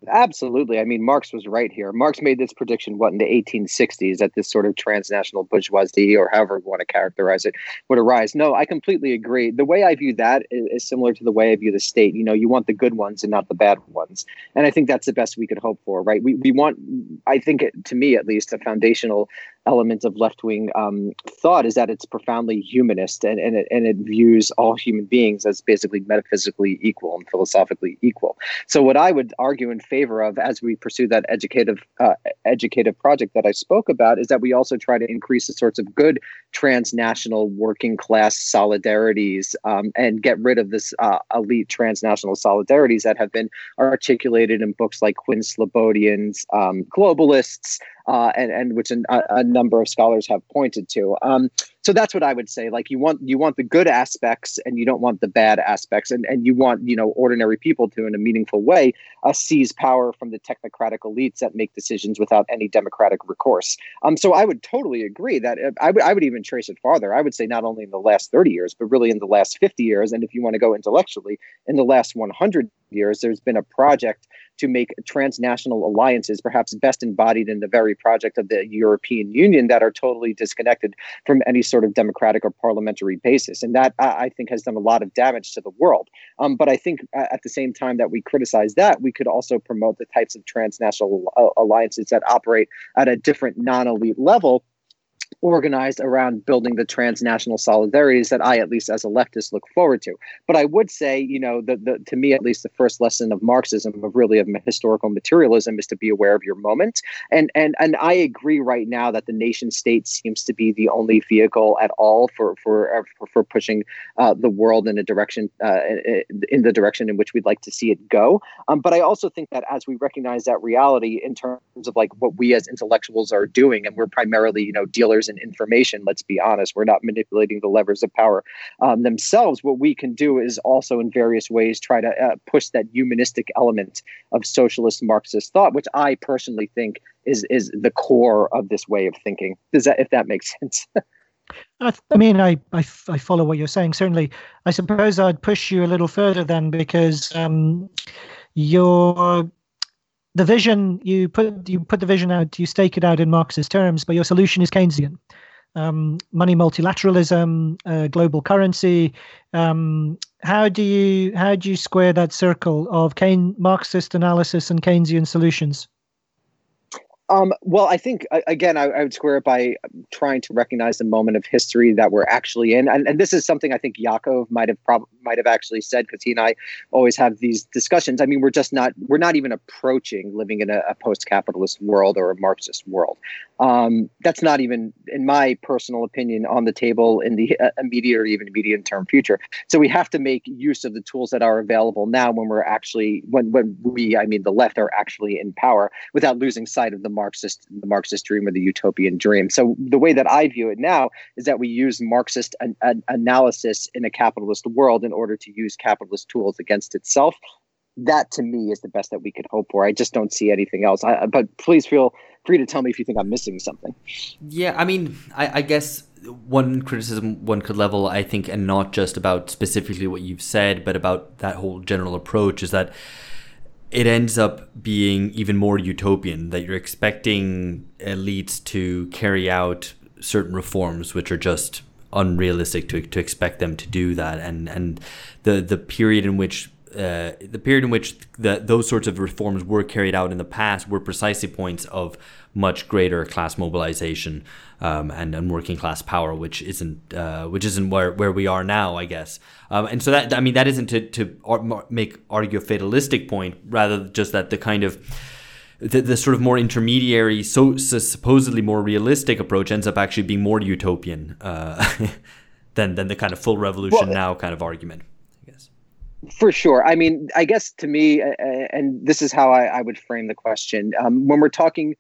Absolutely. I mean, Marx was right here. Marx made this prediction, what, in the 1860s, that this sort of transnational bourgeoisie, or however you want to characterize it, would arise. No, I completely agree. The way I view that is, is, similar to the way I view the state. You know, you want the good ones and not the bad ones. And I think that's the best we could hope for, right? We, we want, I think, to me at least, a foundational element of left wing um, thought is that it's profoundly humanist and, and, it, and it views all human beings as basically metaphysically equal and philosophically equal. So, what I would argue in favor of as we pursue that educative, uh, educative project that I spoke about is that we also try to increase the sorts of good transnational working class solidarities um, and get rid of this uh, elite transnational solidarities that have been articulated in books like Quinn Slobodian's um, Globalists uh, and and which a, a, number of scholars have pointed to. Um, so that's what I would say. Like you want you want the good aspects, and you don't want the bad aspects, and and you want you know ordinary people to, in a meaningful way, uh, seize power from the technocratic elites that make decisions without any democratic recourse. Um, so I would totally agree that uh, I would I would even trace it farther. I would say not only in the last thirty years, but really in the last fifty years, and if you want to go intellectually, in the last one hundred years, there's been a project to make transnational alliances, perhaps best embodied in the very project of the European Union, that are totally disconnected from any sort of democratic or parliamentary basis. And that, I think, has done a lot of damage to the world. Um, but I think at the same time that we criticize that, we could also promote the types of transnational uh, alliances that operate at a different non elite level organized around building the transnational solidarities that I, at least as a leftist, look forward to. But I would say, you know, the, the, to me, at least, the first lesson of Marxism, of really of historical materialism, is to be aware of your moment. And and and I agree right now that the nation state seems to be the only vehicle at all for for uh, for, for pushing uh, the world in a direction uh, in the direction in which we'd like to see it go. Um, but I also think that as we recognize that reality in terms of like what we as intellectuals are doing, and we're primarily, you know, dealers and information. Let's be honest, we're not manipulating the levers of power um, themselves. What we can do is also, in various ways, try to uh, push that humanistic element of socialist Marxist thought, which I personally think is is the core of this way of thinking. Does that, if that makes sense? I, I mean, I, I, I follow what you're saying. Certainly, I suppose I'd push you a little further then, because um, your the vision you put you put the vision out, you stake it out in Marxist terms, but your solution is Keynesian. Um, money multilateralism, uh, global currency. Um, how do you how do you square that circle of Marxist analysis and Keynesian solutions? Um, well, I think again, I, I, would square it by trying to recognize the moment of history that we're actually in, and, and this is something I think Yakov might have prob- might have actually said because he and I always have these discussions. I mean, we're just not we're not even approaching living in a, a post-capitalist world or a Marxist world. Um, that's not even, in my personal opinion, on the table in the uh, immediate or even medium-term future. So we have to make use of the tools that are available now when we're actually when when we, I mean, the left are actually in power, without losing sight of the Marxist the Marxist dream or the utopian dream. So the way that I view it now is that we use Marxist an, an analysis in a capitalist world in order to use capitalist tools against itself. That to me is the best that we could hope for. I just don't see anything else. I, but please feel free to tell me if you think I'm missing something. Yeah, I mean, I, I guess one criticism one could level, I think, and not just about specifically what you've said, but about that whole general approach is that it ends up being even more utopian that you're expecting elites to carry out certain reforms which are just unrealistic to, to expect them to do that. And and the the period in which uh, the period in which the, those sorts of reforms were carried out in the past were precisely points of much greater class mobilization um, and, and working class power, which isn't uh, which isn't where, where we are now, I guess. Um, and so that I mean that isn't to to make argue a fatalistic point, rather just that the kind of the, the sort of more intermediary, so, so supposedly more realistic approach ends up actually being more utopian uh, than than the kind of full revolution well, now kind of argument. For sure. I mean, I guess to me, and this is how I, I would frame the question. Um, when we're talking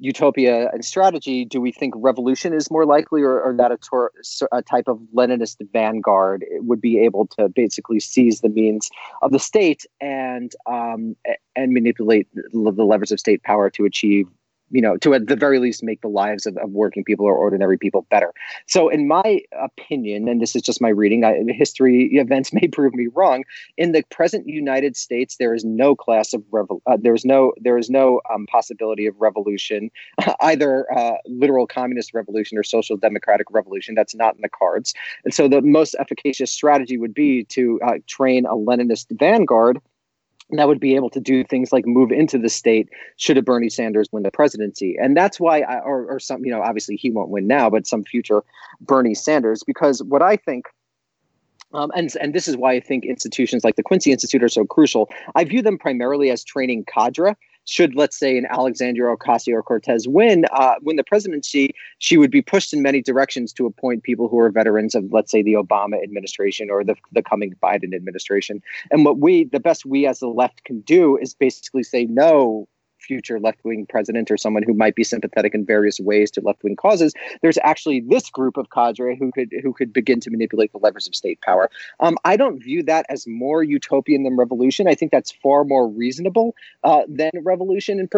utopia and strategy, do we think revolution is more likely, or, or that a, tor- a, type of Leninist vanguard would be able to basically seize the means of the state and um, and manipulate the levers of state power to achieve you know, to at the very least make the lives of, of working people or ordinary people better. So, in my opinion, and this is just my reading, I, history events may prove me wrong. In the present United States, there is no class of revol- uh, there is no there is no um, possibility of revolution, either uh, literal communist revolution or social democratic revolution. That's not in the cards. And so, the most efficacious strategy would be to uh, train a Leninist vanguard that would be able to do things like move into the state should a Bernie Sanders win the presidency. And that's why, I, or, or some, you know, obviously he won't win now, but some future Bernie Sanders, because what I think um, and, and this is why I think institutions like the Quincy Institute are so crucial. I view them primarily as training cadre should, let's say, an Alexandria Ocasio Cortez win, uh, win the presidency, she would be pushed in many directions to appoint people who are veterans of, let's say, the Obama administration or the, the coming Biden administration. And what we, the best we as the left can do is basically say, no, future left wing president or someone who might be sympathetic in various ways to left wing causes, there's actually this group of cadre who could who could begin to manipulate the levers of state power. Um, I don't view that as more utopian than revolution. I think that's far more reasonable uh, than revolution in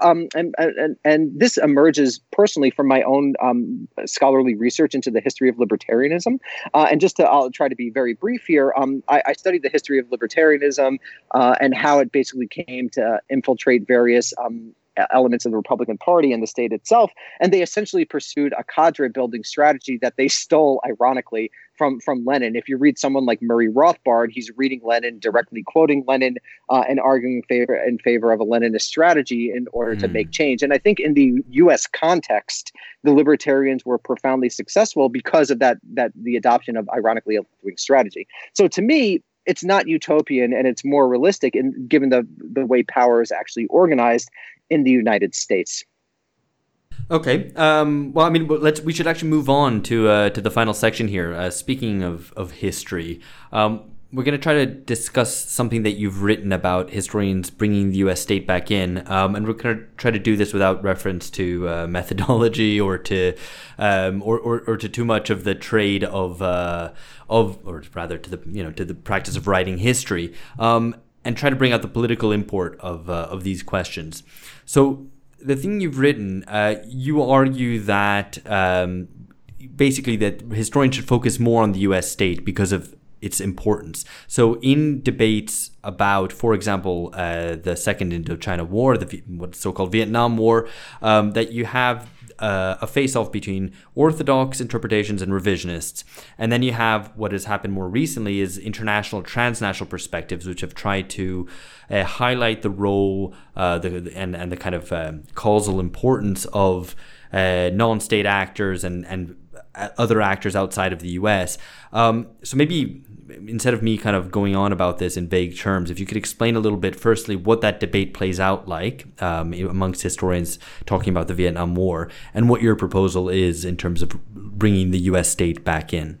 um, and, and, and this emerges personally from my own um, scholarly research into the history of libertarianism. Uh, and just to, I'll try to be very brief here. Um, I, I, studied the history of libertarianism uh, and how it basically came to infiltrate various um, elements of the Republican Party and the state itself. And they essentially pursued a cadre building strategy that they stole, ironically, from, from Lenin. If you read someone like Murray Rothbard, he's reading Lenin, directly quoting Lenin, uh, and arguing in favor, in favor of a Leninist strategy in order mm. to make hmm. change. And I think in the U.S. context, the libertarians were profoundly successful because of that, that the adoption of, ironically, a wing strategy. So to me, it's not utopian and it's more realistic given the the way power is actually organized in the United States. Okay. Um, well, I mean, let's. We should actually move on to uh, to the final section here. Uh, speaking of of history, um, we're going to try to discuss something that you've written about historians bringing the U.S. state back in, um, and we're going to try to do this without reference to uh, methodology or to um, or, or, or to too much of the trade of uh, of or rather to the you know to the practice of writing history. Um, and try to bring out the political import of uh, of these questions. So the thing you've written, uh, you argue that um, basically that historians should focus more on the U.S. state because of its importance. So in debates about, for example, uh, the Second Indochina War, the what's so-called Vietnam War, um, that you have uh, a face off between orthodox interpretations and revisionists. And then you have what has happened more recently is international transnational perspectives, which have tried to uh, highlight the role uh, the, and, and the kind of um, causal importance of uh, non state actors and, and uh, other actors outside of the US. Um, so maybe instead of me kind of going on about this in vague terms, if you could explain a little bit, firstly, what that debate plays out like um, amongst historians talking about the Vietnam War, and what your proposal is in terms of bringing the U.S. state back in.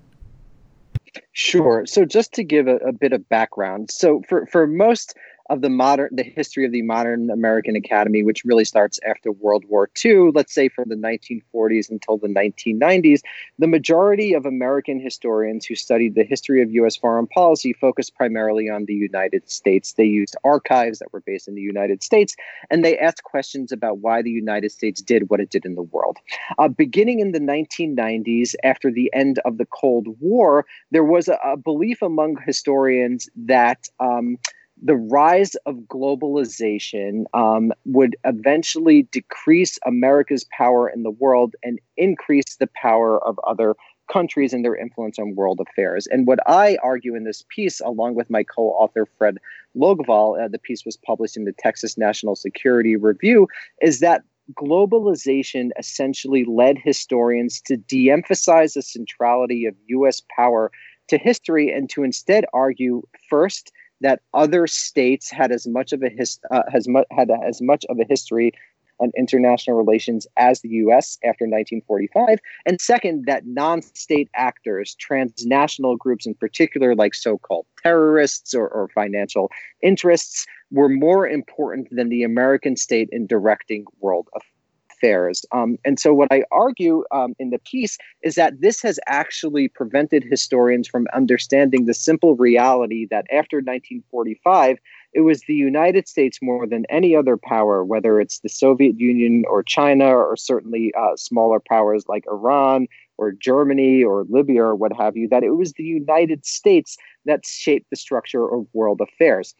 Sure. So, just to give a, a bit of background, so for for most of the modern the history of the modern American Academy, which really starts after World War II, let's say from the 1940s until the 1990s, the majority of American historians who studied the history of U.S. foreign policy focused primarily on the United States. They used archives that were based in the United States, and they asked questions about why the United States did what it did in the world. Uh, beginning in the 1990s, after the end of the Cold War, there was a, a belief among historians that um, the rise of globalization um, would eventually decrease America's power in the world and increase the power of other countries and their influence on world affairs. And what I argue in this piece, along with my co author, Fred Logevall, uh, the piece was published in the Texas National Security Review, is that globalization essentially led historians to de emphasize the centrality of U.S. power to history and to instead argue first that other states had as much of a his, uh, mu- had as much of a history on international relations as the U.S. after 1945, and second, that non-state actors, transnational groups in particular, like so-called terrorists or, or financial interests, were more important than the American state in directing world affairs. Um, and so, what I argue um, in the piece is that this has actually prevented historians from understanding the simple reality that after 1945, it was the United States more than any other power, whether it's the Soviet Union or China, or certainly uh, smaller powers like Iran or Germany or Libya or what have you, that it was the United States that shaped the structure of world affairs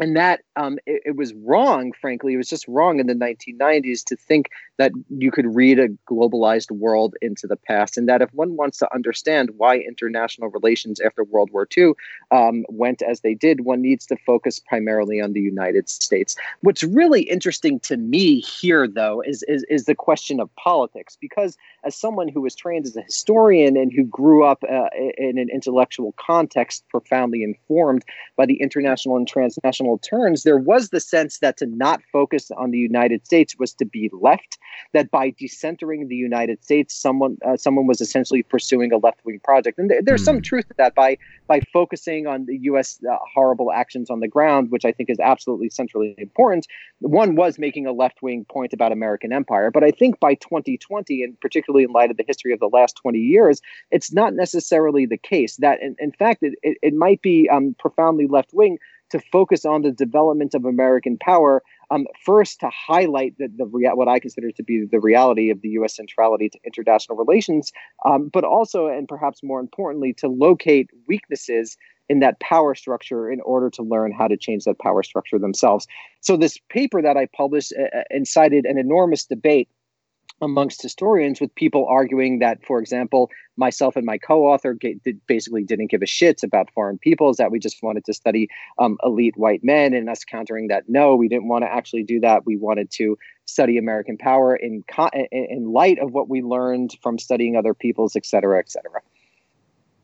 and that um, it, it, was wrong frankly. It was just wrong in the 1990s to think that you could read a globalized world into the past and that if one wants to understand why international relations after world war ii um, went as they did one needs to focus primarily on the united states. What's really interesting to me here though is, is, is the question of politics because as someone who was trained as a historian and who grew up uh, in an intellectual context profoundly informed by the international and transnational turns, there was the sense that to not focus on the United States was to be left. That by decentering the United States, someone uh, someone was essentially pursuing a left wing project, and th- there's mm. some hmm. truth to that. By by focusing on the U.S. Uh, horrible actions on the ground, which I think is absolutely centrally important, one was making a left wing point about American empire. But I think by 2020, and particularly in light of the history of the last 20 years, it's not necessarily the case. That in, in fact, it, it, it might be um, profoundly left wing to focus on the development of American power. Um, first, to highlight the, the rea- what I consider to be the reality of the U.S. centrality to international relations, um, but also, and perhaps more importantly, to locate weaknesses in that power structure in order to learn how to change that power structure themselves. So, this paper that I published uh, uh incited an enormous debate amongst historians with people arguing that, for example, myself and my co-author basically didn't give a shit about foreign peoples, that we just wanted to study um, elite white men, and us countering that no, we didn't want to actually do that. We wanted to study American power in in light of what we learned from studying other peoples, et cetera, et cetera.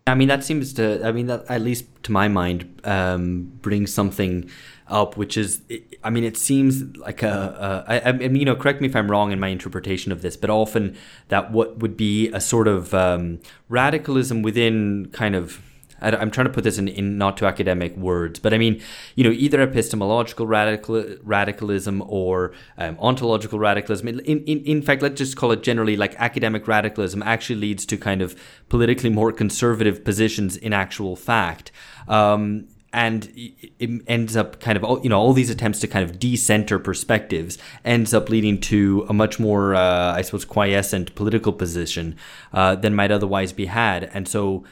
I mean, that seems to, I mean, that, at least to my mind, um, brings something up, which is, I mean, it seems like a, a I, I mean, you know, correct me if I'm wrong in my interpretation of this, but often that what would be a sort of um, radicalism within kind of I, am trying to put this in, in not too academic words, but I mean, you know, either epistemological radical, radicalism or um, ontological radicalism. In, in, in fact, let's just call it generally like academic radicalism actually leads to kind of politically more conservative positions in actual fact. Um, and it ends up kind of you know all these attempts to kind of decenter perspectives ends up leading to a much more uh, I suppose quiescent political position uh, than might otherwise be had, and so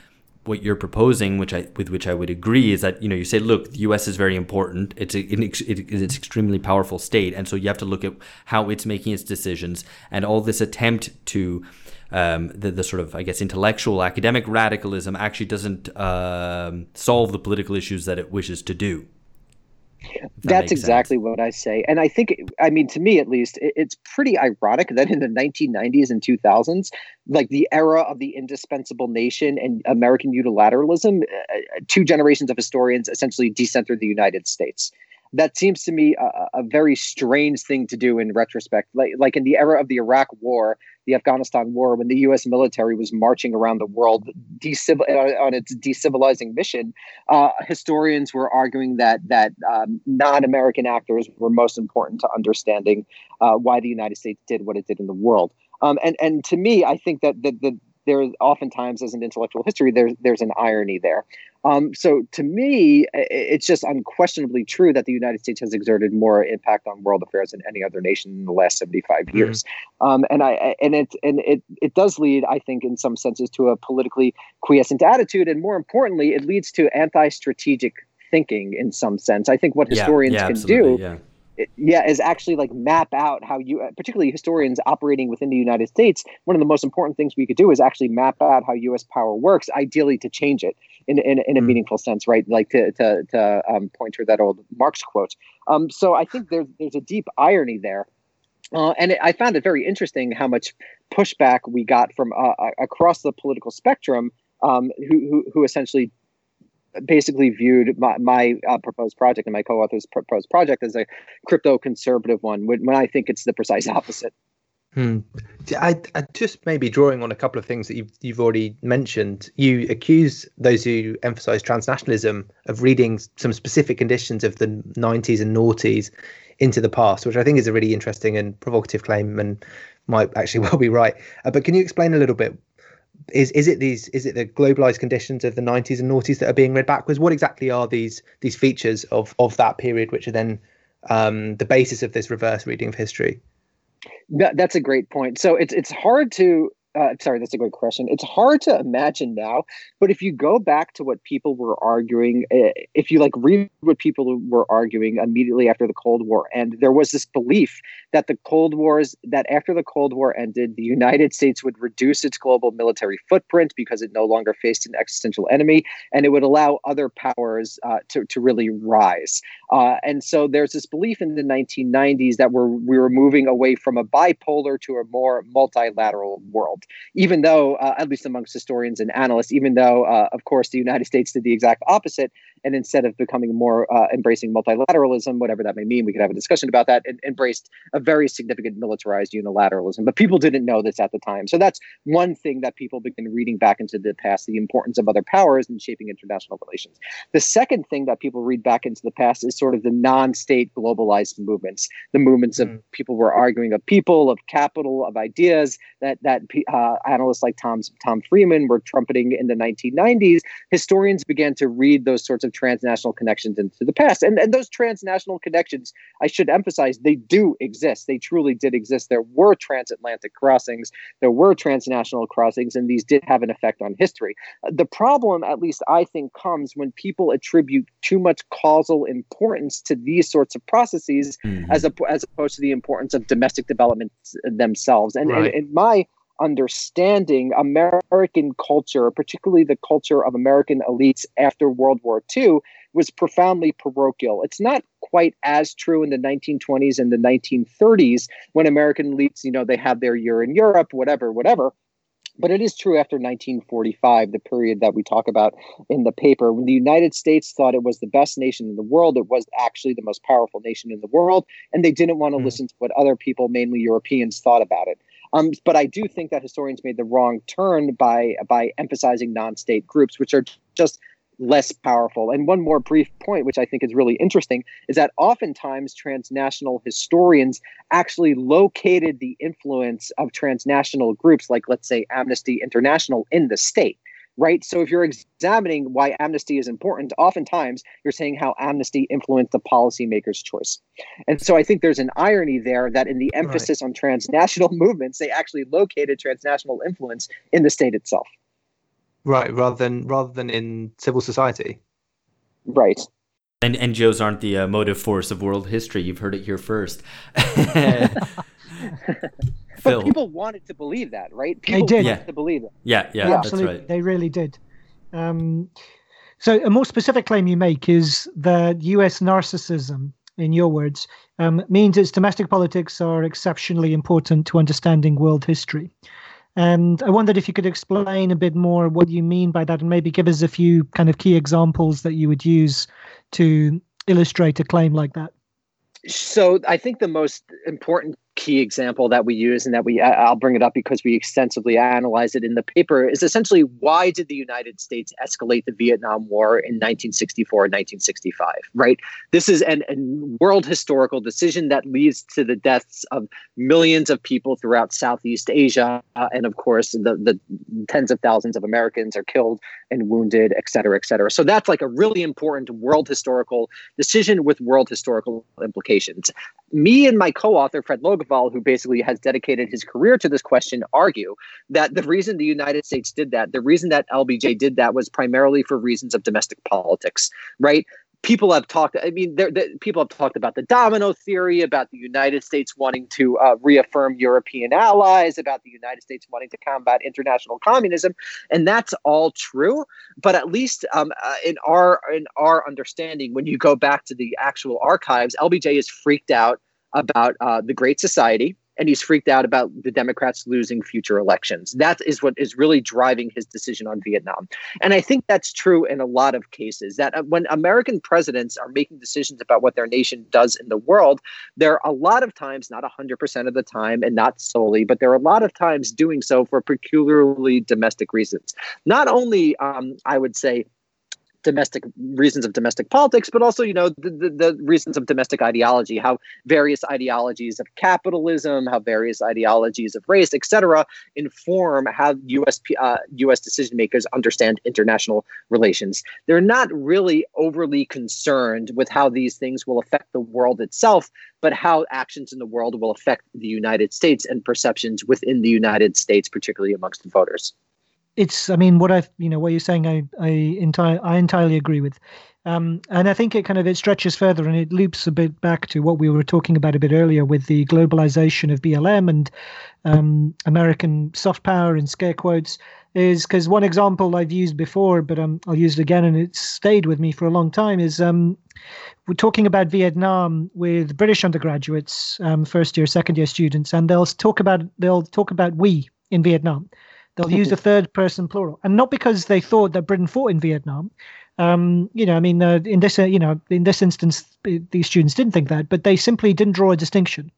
what you're proposing, which I with which I would agree, is that you know you say, look, the U.S. is very important. It's a, it's an extremely powerful state, and so you have to look at how it's making its decisions, and all this attempt to um, the, the sort of I guess intellectual academic radicalism actually doesn't um, solve the political issues that it wishes to do. That's exactly sense. what I say. And I think, I mean, to me at least, it's pretty ironic that in the 1990s and 2000s, like the era of the indispensable nation and American unilateralism, uh, uh, two generations of historians essentially decentered the United States that seems to me a, a, very strange thing to do in retrospect. Like, like in the era of the Iraq War, the Afghanistan War, when the U.S. military was marching around the world uh, on its decivilizing mission, uh, historians were arguing that that um, non-American actors were most important to understanding uh, why the United States did what it did in the world. Um, and and to me, I think that the, the there oftentimes as an intellectual history there's there's an irony there. Um, so to me it's just unquestionably true that the united states has exerted more impact on world affairs than any other nation in the last 75 mm-hmm. years. Um, and i and it and it it does lead i think in some senses to a politically quiescent attitude and more importantly it leads to anti-strategic thinking in some sense. I think what historians yeah, yeah, can do yeah yeah is actually like map out how you particularly historians operating within the united states one of the most important things we could do is actually map out how us power works ideally to change it in, in, in a mm. meaningful sense right like to, to, to um, point to that old marx quote um, so i think there's, there's a deep irony there uh, and it, I found it very interesting how much pushback we got from uh, across the political spectrum, um, who, who, who essentially basically viewed my, my uh, proposed project and my co-author's proposed project as a crypto conservative one when, when I think it's the precise opposite. Hmm. I, I just maybe drawing on a couple of things that you've, you've already mentioned. You accuse those who emphasize transnationalism of reading some specific conditions of the 90s and noughties into the past, which I think is a really interesting and provocative claim and might actually well be right. Uh, but can you explain a little bit is is it these is it the globalized conditions of the 90s and noughties that are being read backwards? What exactly are these these features of of that period which are then um, the basis of this reverse reading of history? That, that's a great point. So it's it's hard to uh, sorry, that's a great question. It's hard to imagine now, but if you go back to what people were arguing, uh, if you like read what people were arguing immediately after the Cold War, and there was this belief that the Cold Wars, that after the Cold War ended, the United States would reduce its global military footprint because it no longer faced an existential enemy, and it would allow other powers uh, to, to really rise. Uh, and so there's this belief in the 1990s that we're, we were moving away from a bipolar to a more multilateral world even though, uh, at least amongst historians and analysts, even though, uh, of course, the United States did the exact opposite, and instead of becoming more uh, embracing multilateralism, whatever that may mean, we could have a discussion about that, and embraced a very significant militarized unilateralism. But people didn't know this at the time. So that's one thing that people begin reading back into the past the importance of other powers in shaping international relations. The second thing that people read back into the past is sort of the non state globalized movements, the movements mm-hmm. of mm. people were arguing of people, of capital, of ideas that, that uh, analysts like Tom, Tom Friedman were trumpeting in the 1990s. Historians began to read those sorts of transnational connections into the past. And, and those transnational connections, I should emphasize, they do exist. They truly did exist. There were transatlantic crossings, there were transnational crossings, and these did have an effect on history. The problem, at least I think, comes when people attribute too much causal importance to these sorts of processes mm-hmm. as, a, as opposed to the importance of domestic developments themselves. And, right. and, and my understanding American culture, particularly the culture of American elites after World War II, was profoundly parochial. It's not quite as true in the 1920s and the 1930s when American elites, you know, they have their year in Europe, whatever, whatever. But it is true after 1945, the period that we talk about in the paper, when the United States thought it was the best nation in the world, it was actually the most powerful nation in the world, and they didn't want to mm. listen to what other people, mainly Europeans, thought about it. Um, but I do think that historians made the wrong turn by by emphasizing non-state groups, which are just less powerful. And one more brief point, which I think is really interesting, is that oftentimes transnational historians actually located the influence of transnational groups, like let's say Amnesty International, in the state right? So if you're examining why amnesty is important, oftentimes you're saying how amnesty influenced the policymaker's choice. And so I think there's an irony there that in the emphasis right. on transnational movements, they actually located transnational influence in the state itself. Right, rather than rather than in civil society. Right. And NGOs aren't the uh, motive force of world history. You've heard it here first. but people wanted to believe that, right? People they did. Yeah. to believe it. Yeah, yeah, Yeah, that's absolutely. right. They really did. Um, so, a more specific claim you make is that U.S. narcissism, in your words, um, means its domestic politics are exceptionally important to understanding world history. And I wondered if you could explain a bit more what you mean by that, and maybe give us a few kind of key examples that you would use to illustrate a claim like that. So I think the most important key example that we use and that we I'll bring it up because we extensively analyze it in the paper is essentially why did the United States escalate the Vietnam War in 1964 and 1965 right? This is an, a world historical decision that leads to the deaths of millions of people throughout Southeast Asia uh, and of course the the tens of thousands of Americans are killed and wounded et cetera et cetera. So that's like a really important world historical decision with world historical implications me and my co-author Fred Logevall, who basically has dedicated his career to this question, argue that the reason the United States did that, the reason that LBJ did that, was primarily for reasons of domestic politics, right? People have talked. I mean, there, there, people have talked about the domino theory, about the United States wanting to uh, reaffirm European allies, about the United States wanting to combat international communism, and that's all true. But at least um, uh, in our in our understanding, when you go back to the actual archives, LBJ is freaked out about uh, the Great Society, and he's freaked out about the Democrats losing future elections. That is what is really driving his decision on Vietnam. And I think that's true in a lot of cases. That uh, when American presidents are making decisions about what their nation does in the world, they're a lot of times, not 100% of the time, and not solely, but they're a lot of times doing so for peculiarly domestic reasons. Not only, um, I would say, domestic reasons of domestic politics, but also, you know, the, the, the, reasons of domestic ideology, how various ideologies of capitalism, how various ideologies of race, etc., inform how U.S. Uh, U.S. decision makers understand international relations. They're not really overly concerned with how these things will affect the world itself, but how actions in the world will affect the United States and perceptions within the United States, particularly amongst the voters it's i mean what i you know what you're saying i i entire i entirely agree with. Um, and i think it kind of it stretches further and it loops a bit back to what we were talking about a bit earlier with the globalization of blm and um, american soft power in scare quotes is because one example i've used before but um, i'll use it again and it's stayed with me for a long time is um, we're talking about vietnam with british undergraduates um, first year second year students and they'll talk about they'll talk about we in vietnam They'll use a third person plural, and not because they thought that Britain fought in Vietnam. Um, you know, I mean, uh, in this, uh, you know, in this instance, these students didn't think that, but they simply didn't draw a distinction.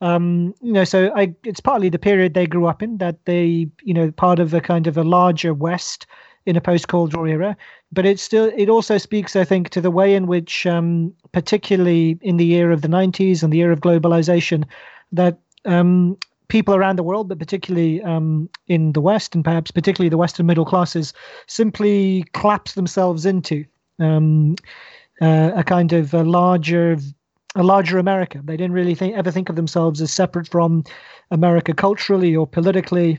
Um, you know, so I, it's partly the period they grew up in that they, you know, part of a kind of a larger West in a post-Cold War era. But it still, it also speaks, I think, to the way in which, um, particularly in the era of the '90s and the era of globalization, that um, people around the world, but particularly um, in the West, and perhaps particularly the Western middle classes, simply collapse themselves into um, uh, a kind of a larger, a larger America. They didn't really think, ever think of themselves as separate from America culturally or politically.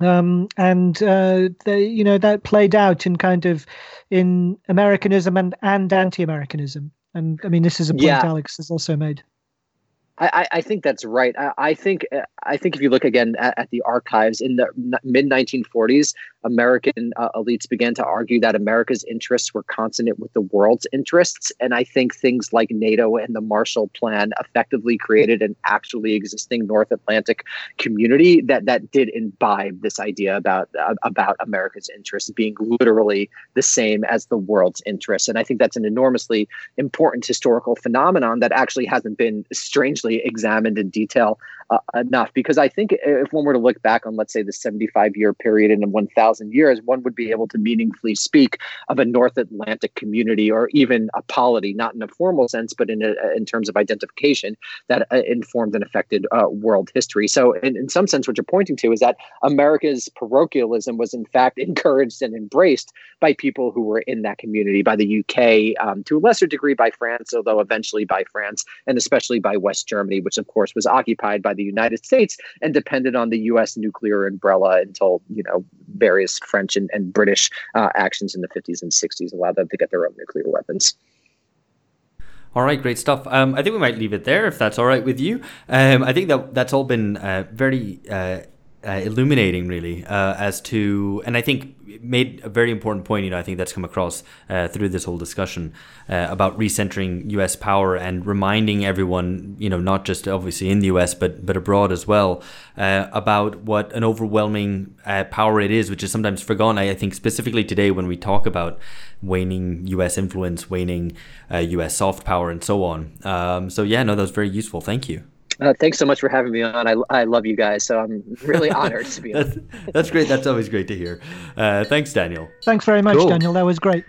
Um, and uh, they, you know, that played out in kind of in Americanism and and anti-Americanism. And I mean, this is a point yeah. Alex has also made. I, I, think that's right. I, I, think uh, I think if you look again at, at the archives in the mid 1940s, American uh, elites began to argue that America's interests were consonant with the world's interests, and I think things like NATO and the Marshall Plan effectively created an actually existing North Atlantic community that that did imbibe this idea about uh, about America's interests being literally the same as the world's interests, and I think that's an enormously important historical phenomenon that actually hasn't been strangely examined in detail uh, enough because I think if one were to look back on, let's say, the 75 year period and 1,000 years, one would be able to meaningfully speak of a North Atlantic community or even a polity, not in a formal sense, but in, a, in terms of identification that uh, informed and affected uh, world history. So, in, in some sense, what you're pointing to is that America's parochialism was, in fact, encouraged and embraced by people who were in that community, by the UK, um, to a lesser degree by France, although eventually by France, and especially by West Germany, which, of course, was occupied by the the United States and depended on the U.S. nuclear umbrella until you know various French and, and British uh, actions in the 50s and 60s allowed them to get their own nuclear weapons. All right, great stuff. Um, I think we might leave it there if that's all right with you. Um, I think that that's all been uh, very uh, uh, illuminating, really, uh, as to, and I think made a very important point. You know, I think that's come across uh, through this whole discussion uh, about recentering U.S. power and reminding everyone, you know, not just obviously in the U.S. but but abroad as well, uh, about what an overwhelming uh, power it is, which is sometimes forgotten. I, I, think specifically today when we talk about waning U.S. influence, waning U.S. soft power, and so on. Um, so yeah, no, that was very useful. Thank you. Uh, thanks so much for having me on. I, I love you guys, so I'm really honored to be that's, on. that's great. That's always great to hear. Uh, thanks, Daniel. Thanks very much, cool. Daniel. That was great.